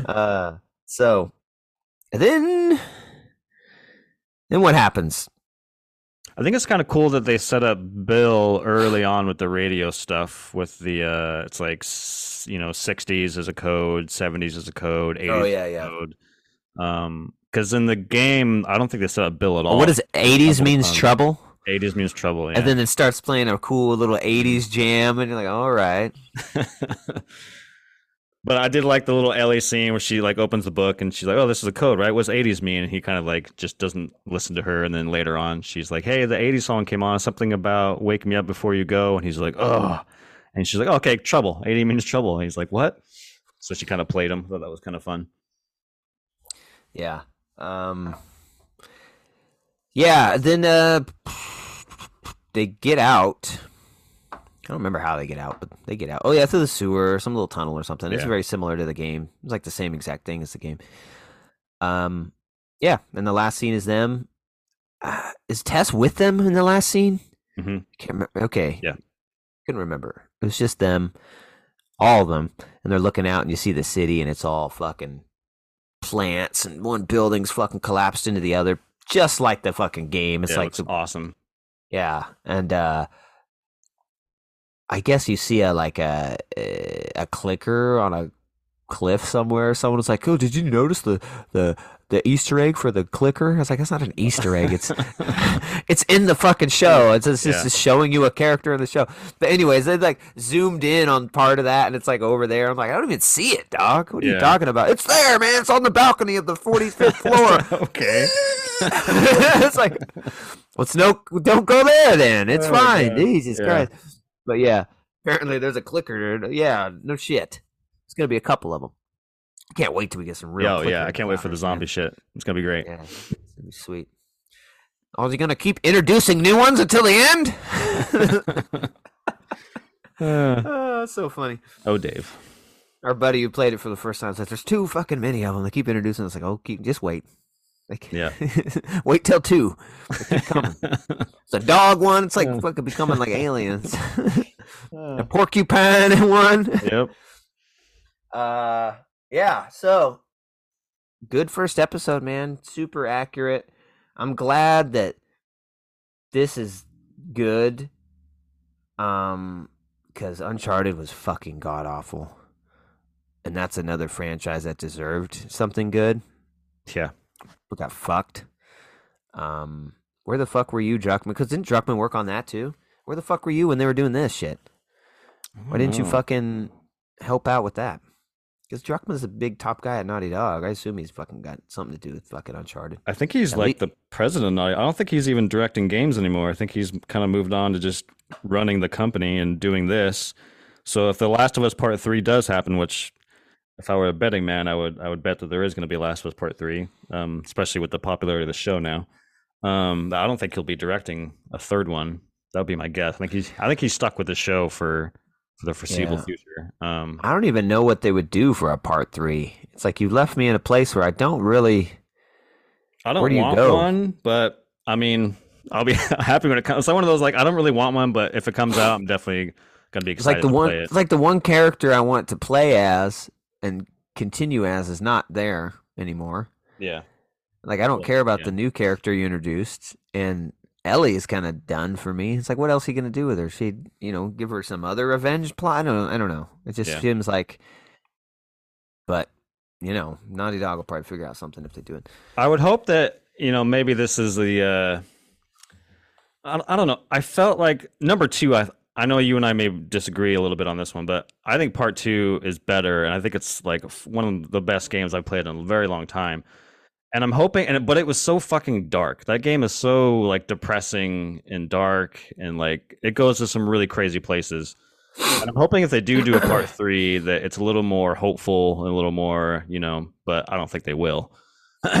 (coughs) Uh, so then, then what happens? I think it's kind of cool that they set up Bill early on with the radio stuff. With the uh, it's like you know, '60s as a code, '70s as a code, '80s Oh, yeah, yeah. code. Um, because in the game, I don't think they set up Bill at all. What does 80s means trouble? '80s means trouble, yeah. And then it starts playing a cool little 80s jam, and you're like, all right. (laughs) but I did like the little Ellie scene where she like opens the book and she's like, "Oh, this is a code, right? What's '80s mean?" And he kind of like just doesn't listen to her. And then later on, she's like, "Hey, the '80s song came on. Something about wake me up before you go." And he's like, "Oh," and she's like, "Okay, trouble. '80 means trouble." And he's like, "What?" So she kind of played him. Thought that was kind of fun. Yeah. Um, yeah, then uh, they get out. I don't remember how they get out, but they get out. Oh yeah, through the sewer, some little tunnel or something. It's very similar to the game. It's like the same exact thing as the game. Um, yeah, and the last scene is them. Uh, is Tess with them in the last scene? Mhm. Can't remember. Okay. Yeah. Couldn't remember. It was just them, all of them, and they're looking out, and you see the city, and it's all fucking plants, and one building's fucking collapsed into the other, just like the fucking game. It's yeah, like looks the awesome. Yeah, and uh I guess you see a like a a clicker on a cliff somewhere. Someone was like, "Oh, did you notice the the the Easter egg for the clicker?" I was like, "That's not an Easter egg. It's (laughs) it's in the fucking show. It's just, it's Yeah. just showing you a character in the show." But anyways, they like zoomed in on part of that, and it's like over there. I'm like, I don't even see it, Doc. What are you talking about? It's there, man. It's on the balcony of the 45th (laughs) floor. okay. (laughs) it's like, what's no? Don't go there then. It's Oh, fine. God. Jesus Yeah. Christ. But yeah, apparently there's a clicker. there. Yeah, no shit. It's gonna be a couple of them. I can't wait till we get some real. Yo, yeah, I can't wait for the encounters, man. zombie shit. It's gonna be great. Yeah, it's gonna be sweet. Oh, is he gonna keep introducing new ones until the end? (laughs) (laughs) Uh, oh, so funny. oh, Dave. Our buddy who played it for the first time says, "There's too fucking many of them. They keep introducing." us." like, "Oh, keep just wait." Like, Yeah. (laughs) wait till two. It's a dog one. It's like Yeah. fucking becoming like aliens. a porcupine in one. yep. Uh, yeah. So good first episode, man. Super accurate. I'm glad that this is good. Um, because Uncharted was fucking god awful, and that's another franchise that deserved something good. Yeah. But got fucked. Um, where the fuck were you, Druckman? Because didn't Druckman work on that too? Where the fuck were you when they were doing this shit? Why didn't you Oh. fucking help out with that? Because Druckman's a big top guy at Naughty Dog. I assume he's fucking got something to do with fucking Uncharted. I think he's At like the president. I I don't think he's even directing games anymore. I think he's kind of moved on to just running the company and doing this. So if The Last of Us Part Three does happen, which if I were a betting man, I would I would bet that there is going to be Last of Us Part Three, um, especially with the popularity of the show now. Um, I don't think he'll be directing a third one. That would be my guess. I think he's I think he's stuck with the show for for the foreseeable Yeah. future. Um, I don't even know what they would do for a part three. It's like you left me in a place where I don't really. I don't Where do you want go? one, but I mean, I'll be (laughs) happy when it comes. It's like one of those like I don't really want one, but if it comes out, I'm definitely gonna be It's excited like the one. it. It's like the one character I want to play as and continue as is not there anymore. Yeah, Like I don't care about yeah. the new character you introduced, and Ellie is kind of done for me. It's like, what else are you gonna do with her? She, you know, give her some other revenge plot. I don't, I don't know. It just Yeah. seems like, but you know, Naughty Dog will probably figure out something if they do it. I would hope that you know maybe this is the. uh I, I don't know. I felt like number two. I I know you and I may disagree a little bit on this one, but I think part two is better, and I think it's like one of the best games I've played in a very long time. And I'm hoping, and but it was so fucking dark. That game is so like depressing and dark, and like it goes to some really crazy places. And I'm hoping if they do do a part (coughs) three, that it's a little more hopeful and a little more, you know. But I don't think they will. (clears throat)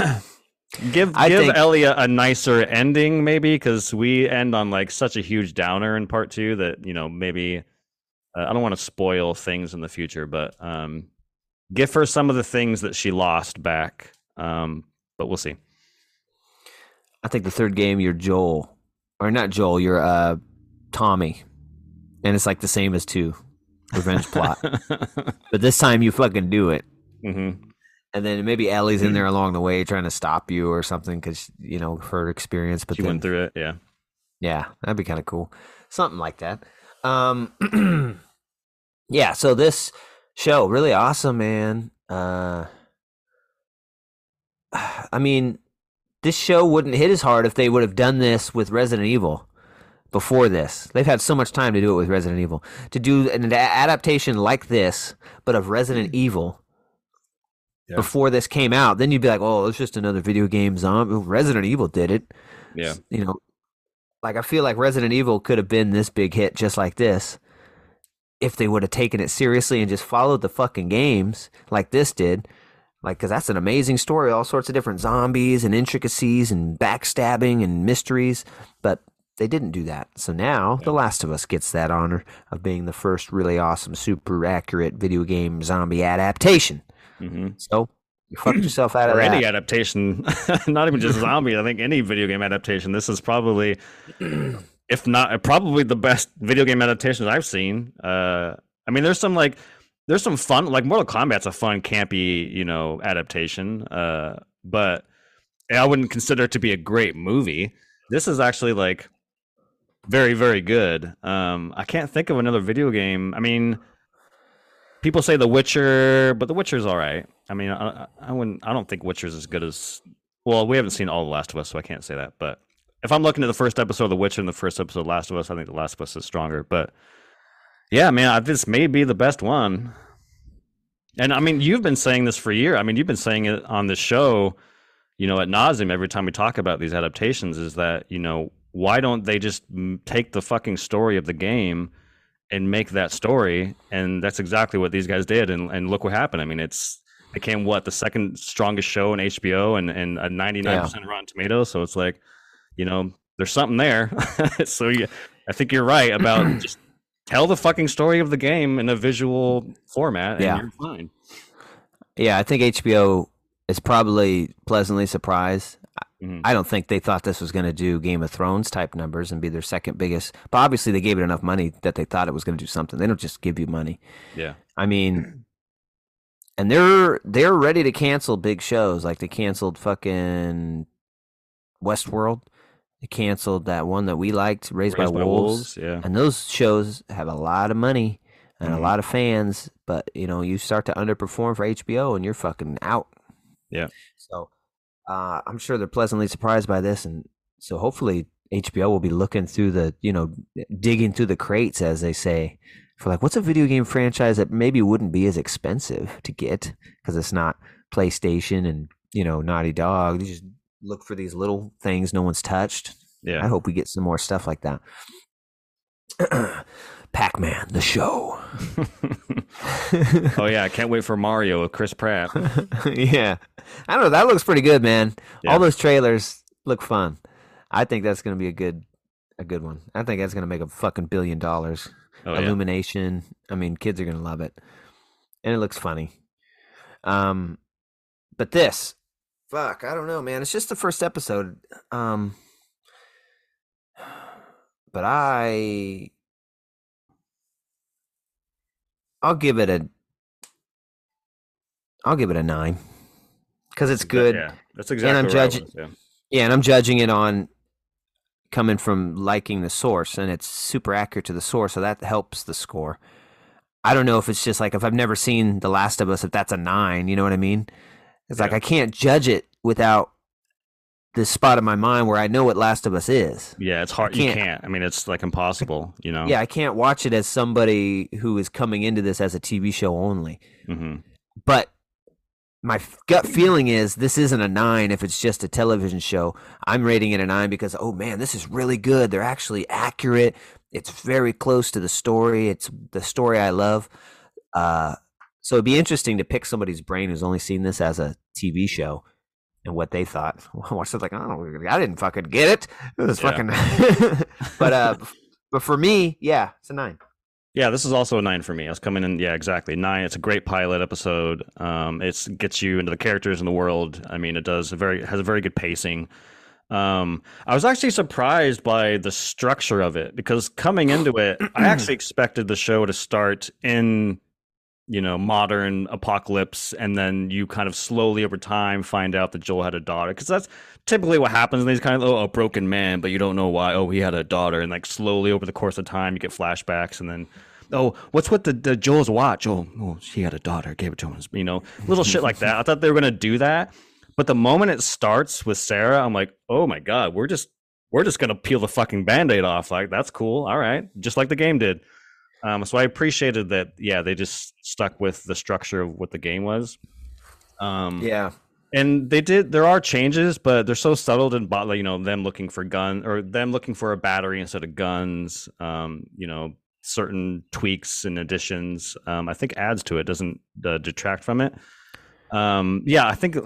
Give I give think- Ellie a, nicer ending, maybe, because we end on like such a huge downer in part two that you know maybe uh, I don't want to spoil things in the future, but um, give her some of the things that she lost back. Um, but we'll see. I think the third game you're Joel, or not Joel, you're uh Tommy, and it's like the same as two, revenge plot. (laughs) But this time you fucking do it, hmm and then maybe Ellie's in there along the way trying to stop you or something because you know her experience. But She then, went through it. Yeah. yeah, that'd be kind of cool, something like that. Um, (clears throat) yeah. So this show really awesome, man. Uh, I mean, this show wouldn't hit as hard if they would have done this with Resident Evil before this. They've had so much time to do it with Resident Evil. To do an adaptation like this, but of Resident hmm. Evil Yeah. before this came out, then you'd be like, "Oh, it's just another video game zombie." Resident Evil did it. Yeah. You know, like I feel like Resident Evil could have been this big hit just like this if they would have taken it seriously and just followed the fucking games like this did. Like, because that's an amazing story, all sorts of different zombies and intricacies and backstabbing and mysteries. But they didn't do that. So now The Last of Us gets that honor of being the first really awesome, super accurate video game zombie adaptation. hmm So you fucked yourself out of or that. any adaptation, (laughs) not even just zombie. I think any video game adaptation. This is probably, if not probably the best video game adaptations I've seen. Uh, I mean, there's some like there's some fun like Mortal Kombat's a fun campy you know adaptation, uh, but I wouldn't consider it to be a great movie. This is actually like very very good. Um, I can't think of another video game. I mean people say The Witcher, but The Witcher's all right. I mean, I, I- wouldn't. I don't think Witcher's as good as. Well, we haven't seen all the Last of Us, so I can't say that. But if I'm looking at the first episode of The Witcher and the first episode of Last of Us, I think The Last of Us is stronger. But yeah, man, I- this may be the best one. And I mean, you've been saying this for a year. I mean, you've been saying it on the show, you know, at nauseum every time we talk about these adaptations. Is that you know why don't they just take the fucking story of the game and make that story? And that's exactly what these guys did. And and look what happened. I mean, it's became what the second strongest show in HBO and and a 99 percent Rotten Tomatoes. So it's like, you know, there's something there. (laughs) so you, I think you're right about (clears throat) just tell the fucking story of the game in a visual format, and Yeah. you're fine. Yeah, I think HBO is probably pleasantly surprised. Mhm. I don't think they thought this was going to do Game of Thrones type numbers and be their second biggest. But obviously, they gave it enough money that they thought it was going to do something. They don't just give you money. Yeah. I mean, and they're they're ready to cancel big shows. Like they canceled fucking Westworld. They canceled that one that we liked, Raised, Raised by, by Wolves. Yeah. And those shows have a lot of money and Mhm. a lot of fans, but you know, you start to underperform for HBO and you're fucking out. Yeah. So uh, I'm sure they're pleasantly surprised by this and so hopefully HBO will be looking through the, you know, digging through the crates as they say for like what's a video game franchise that maybe wouldn't be as expensive to get because it's not PlayStation and, you know, Naughty Dog. You just look for these little things no one's touched. Yeah. I hope we get some more stuff like that. (clears throat) Pac Man, the show. (laughs) oh yeah, I can't wait for Mario with Chris Pratt. (laughs) yeah. I don't know. That looks pretty good, man. Yeah. All those trailers look fun. I think that's going to be a good a good one. I think that's going to make a fucking billion dollars. Oh yeah. Illumination. I mean, kids are going to love it. And it looks funny. Um but this fuck, I don't know, man. It's just the first episode. Um but I I'll give it a I'll give it a 9 cuz it's good. Yeah, that's exactly. I'm judging- was, yeah. Yeah, and I'm judging it on coming from liking the source, and it's super accurate to the source, so that helps the score. I don't know if it's just like if I've never seen The Last of Us, if that's a nine, you know what I mean? It's like I can't judge it without this spot in my mind where I know what Last of Us is. Yeah, it's hard. You can't- can't. I mean, it's like impossible. You know. Yeah, I can't watch it as somebody who is coming into this as a TV show only. hmm but my gut feeling is this isn't a nine if it's just a television show. I'm rating it a nine because oh man, this is really good. They're actually accurate. It's very close to the story. It's the story I love. Uh, so it'd be interesting to pick somebody's brain who's only seen this as a TV show and what they thought. (laughs) I watched it like, oh, I didn't fucking get it. It was Yeah. fucking. (laughs) but uh, but for me, yeah, it's a nine. Yeah, this is also a nine for me. I was coming in, yeah, exactly nine. It's a great pilot episode. Um, it gets you into the characters in the world. I mean, it does a very has a very good pacing. Um, I was actually surprised by the structure of it because coming into it, I (clears throat) actually expected the show to start in, you know, modern apocalypse, and then you kind of slowly over time find out that Joel had a daughter because that's typically what happens in these kind of oh, a broken man, but you don't know why. Oh, he had a daughter, and like slowly over the course of time, you get flashbacks, and then oh, what's with the, the Joel's watch? Oh, oh, she had a daughter, gave it to him. You know, little shit like that. I thought they were gonna do that, but the moment it starts with Sarah, I'm like, oh my god, we're just we're just gonna peel the fucking band-aid off. Like that's cool. All right, just like the game did. Um, so I appreciated that. Yeah, they just stuck with the structure of what the game was. Um, Yeah, and they did there are changes but they're so subtle and bot like you know them looking for gun or them looking for a battery instead of guns um you know certain tweaks and additions um i think adds to it doesn't uh, detract from it um yeah i think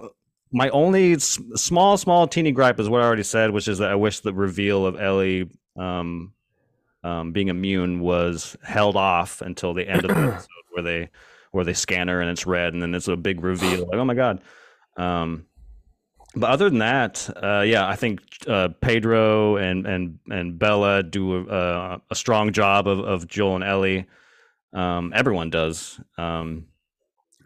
my only s- small small teeny gripe is what i already said which is that i wish the reveal of ellie um um being immune was held off until the end of the (clears throat) episode where they where they scan her and it's red and then it's a big reveal like oh my god um, but other than that, uh, yeah, I think uh, Pedro and and and Bella do a, a strong job of, of Joel and Ellie. Um, everyone does. Um,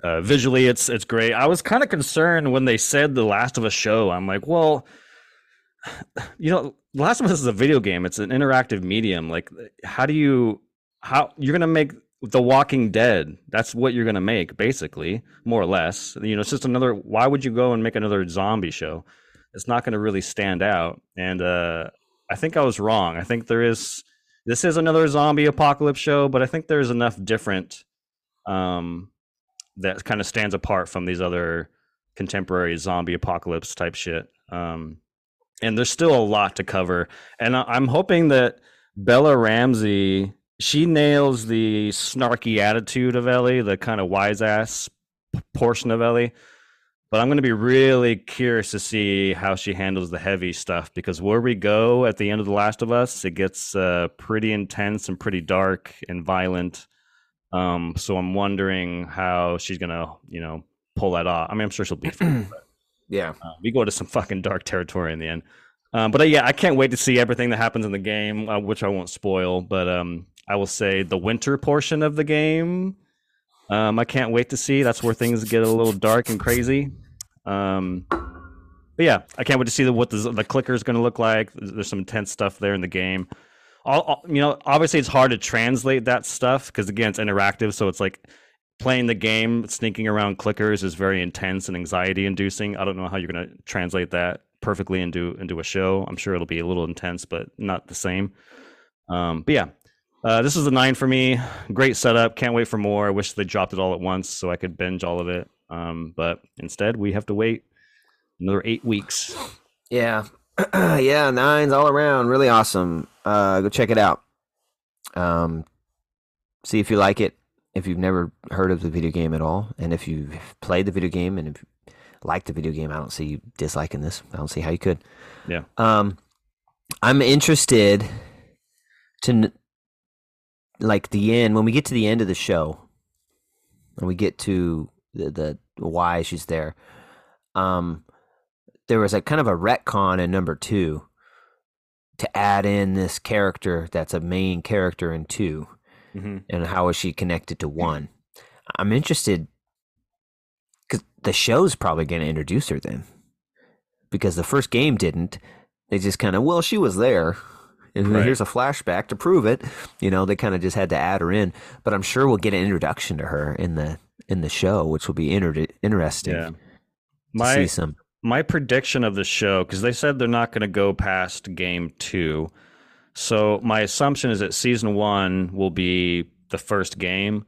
uh, visually, it's it's great. I was kind of concerned when they said the Last of Us show. I'm like, well, (sighs) you know, Last of Us is a video game. It's an interactive medium. Like, how do you how you're gonna make the Walking Dead. That's what you're gonna make, basically, more or less. You know, it's just another. Why would you go and make another zombie show? It's not gonna really stand out. And uh, I think I was wrong. I think there is. This is another zombie apocalypse show, but I think there's enough different um, that kind of stands apart from these other contemporary zombie apocalypse type shit. Um, and there's still a lot to cover. And I'm hoping that Bella Ramsey she nails the snarky attitude of Ellie, the kind of wise ass portion of Ellie. But I'm going to be really curious to see how she handles the heavy stuff because where we go at the end of The Last of Us, it gets uh, pretty intense and pretty dark and violent. Um, so I'm wondering how she's going to, you know, pull that off. I mean, I'm sure she'll be fine. (clears throat) yeah. uh, we go to some fucking dark territory in the end. Um, but uh, yeah, I can't wait to see everything that happens in the game, uh, which I won't spoil. But um, I will say the winter portion of the game, um, I can't wait to see. That's where things get a little dark and crazy. Um, but yeah, I can't wait to see the, what the, the clicker is going to look like. There's, there's some intense stuff there in the game. All, all- you know, obviously it's hard to translate that stuff because again, it's interactive, so it's like playing the game, sneaking around clickers is very intense and anxiety inducing. I don't know how you're going to translate that perfectly into into a show. I'm sure it'll be a little intense, but not the same. Um, but yeah, uh, this is a nine for me. Great setup. Can't wait for more. I wish they dropped it all at once so I could binge all of it. Um, but instead, we have to wait another eight weeks. Yeah. (clears throat) yeah, nines all around. Really awesome. Uh, go check it out. Um, see if you like it. If you've never heard of the video game at all, and if you've played the video game and if you like the video game, I don't see you disliking this. I don't see how you could. Yeah. Um, I'm interested to like the end when we get to the end of the show, and we get to the, the why she's there. Um, there was a kind of a retcon in number two to add in this character that's a main character in two Mm-hmm. and how is she connected to one i'm interested because the show's probably going to introduce her then because the first game didn't they just kind of well she was there and Right. here's a flashback to prove it you know they kind of just had to add her in but i'm sure we'll get an introduction to her in the in the show which will be inter- interesting Yeah. to My see some my prediction of the show because they said they're not going to go past game two so my assumption is that season one will be the first game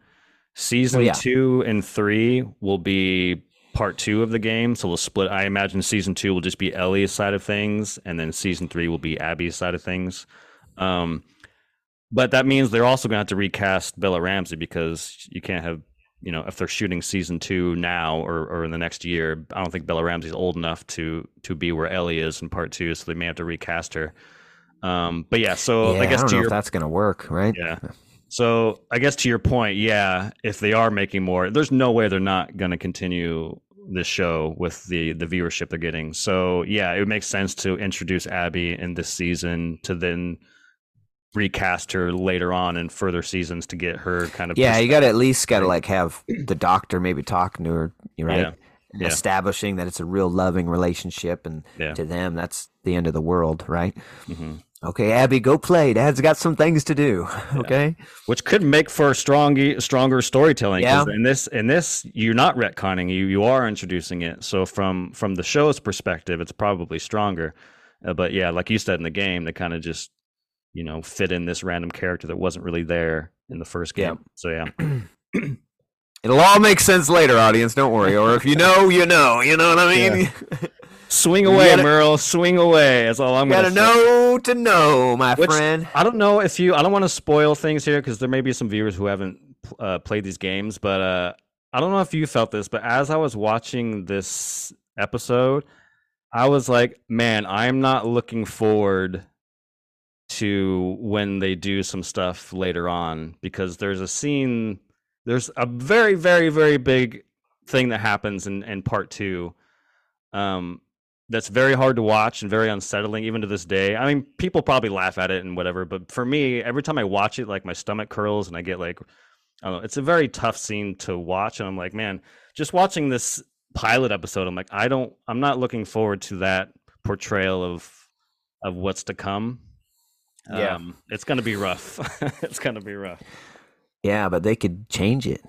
season Well, yeah. two and three will be part two of the game so we'll split i imagine season two will just be ellie's side of things and then season three will be abby's side of things um, but that means they're also going to have to recast bella ramsey because you can't have you know, if they're shooting season two now or, or in the next year, I don't think Bella Ramsey's old enough to to be where Ellie is in part two, so they may have to recast her. Um, but yeah, so yeah, I guess don't to your that's gonna work, right? yeah. So I guess to your point, yeah, if they are making more, there's no way they're not going to continue this show with the the viewership they're getting. So yeah, it makes sense to introduce Abby in this season to then recast her later on in further seasons to get her kind of Yeah, you got to at least got to like have the doctor maybe talking to her, you right? Yeah. Yeah. Establishing that it's a real loving relationship, and Yeah. to them that's the end of the world, right? Mhm. Okay, Abby, go play. Dad's got some things to do. (laughs) Okay. which could make for strong stronger storytelling. Yeah. In this, in this, you're not retconning. You you are introducing it. So from from the show's perspective, it's probably stronger. Uh, but yeah, like you said in the game, they kind of just you know fit in this random character that wasn't really there in the first game. So yeah, (clears throat) It'll all make sense later, audience. Don't worry. Or if you know, you know. You know what I mean? (laughs) swing away, gotta- Merrill. Swing away. That's all I'm you gonna gotta say. know to know, my Which- friend. I don't know if you. I don't want to spoil things here because there may be some viewers who haven't uh, played these games, but uh, I don't know if you felt this. But as I was watching this episode, I was like, "Man, I'm not looking forward to when they do some stuff later on because there's a scene. There's a very, very, very big thing that happens in in part two. Um, that's very hard to watch and very unsettling even to this day. I mean, people probably laugh at it and whatever, but for me, every time I watch it, like my stomach curls and I get like, I don't know, it's a very tough scene to watch. And I'm like, man, just watching this pilot episode, I'm like, I don't, I'm not looking forward to that portrayal of of what's to come. Yeah. Um, it's gonna be rough. (laughs) it's gonna be rough. Yeah, but they could change it.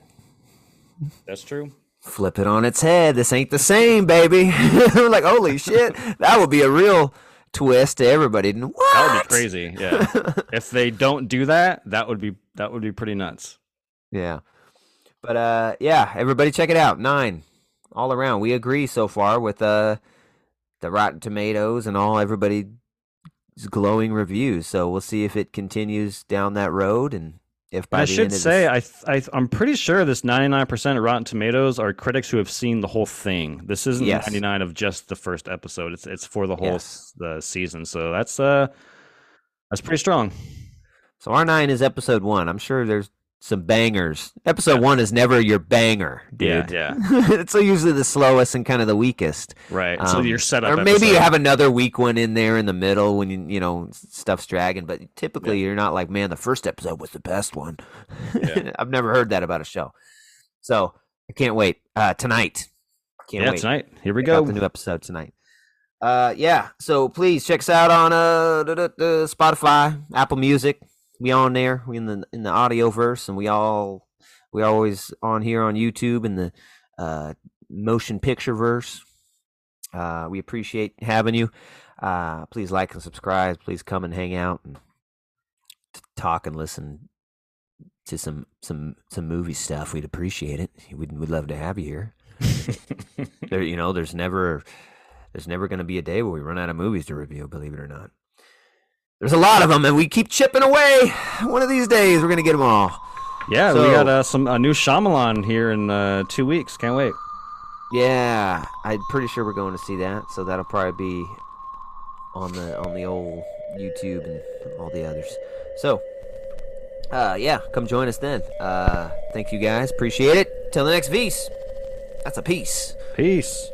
That's true. Flip it on its head. This ain't the same, baby. (laughs) We're like, holy shit. That would be a real twist to everybody. What? That would be crazy. Yeah. (laughs) if they don't do that, that would be that would be pretty nuts. Yeah. But uh yeah, everybody check it out. Nine. All around. We agree so far with uh the Rotten Tomatoes and all everybody's glowing reviews. So we'll see if it continues down that road and if by I should say, this, I, th- I I'm pretty sure this 99% of Rotten Tomatoes are critics who have seen the whole thing. This isn't Yes. 99 of just the first episode. It's it's for the whole Yes. the season. So that's uh that's pretty strong. so R9 is episode one. I'm sure there's some bangers. Episode one is never your banger, dude. Yeah, (laughs) it's usually the slowest and kind of the weakest. Right. so Um, your setup, or maybe you have another weak one in there in the middle when you you know stuff's dragging. But typically, you're not like, man, the first episode was the best one. Yeah. (laughs) I've never heard that about a show, so I can't wait uh, tonight. Can't yeah wait. tonight. Here we Check go. the new episode tonight. Uh, yeah. So please check us out on uh Spotify, Apple Music. We on there. We in the in the audio verse, and we all we always on here on YouTube in the uh motion picture verse. Uh, we appreciate having you. Uh, please like and subscribe. Please come and hang out and talk and listen to some some some movie stuff. We'd appreciate it. We'd we'd love to have you here (laughs) there you know there's never there's never going to be a day where we run out of movies to review believe it or not there's a lot of them and we keep chipping away one of these days we're going to get them all yeah, we got uh, some a new Shyamalan here in uh, two weeks. Can't wait. yeah i'm pretty sure we're going to see that so that'll probably be on the on the old youtube and all the others so uh yeah come join us then uh thank you guys appreciate it till the next V's. that's a piece Peace.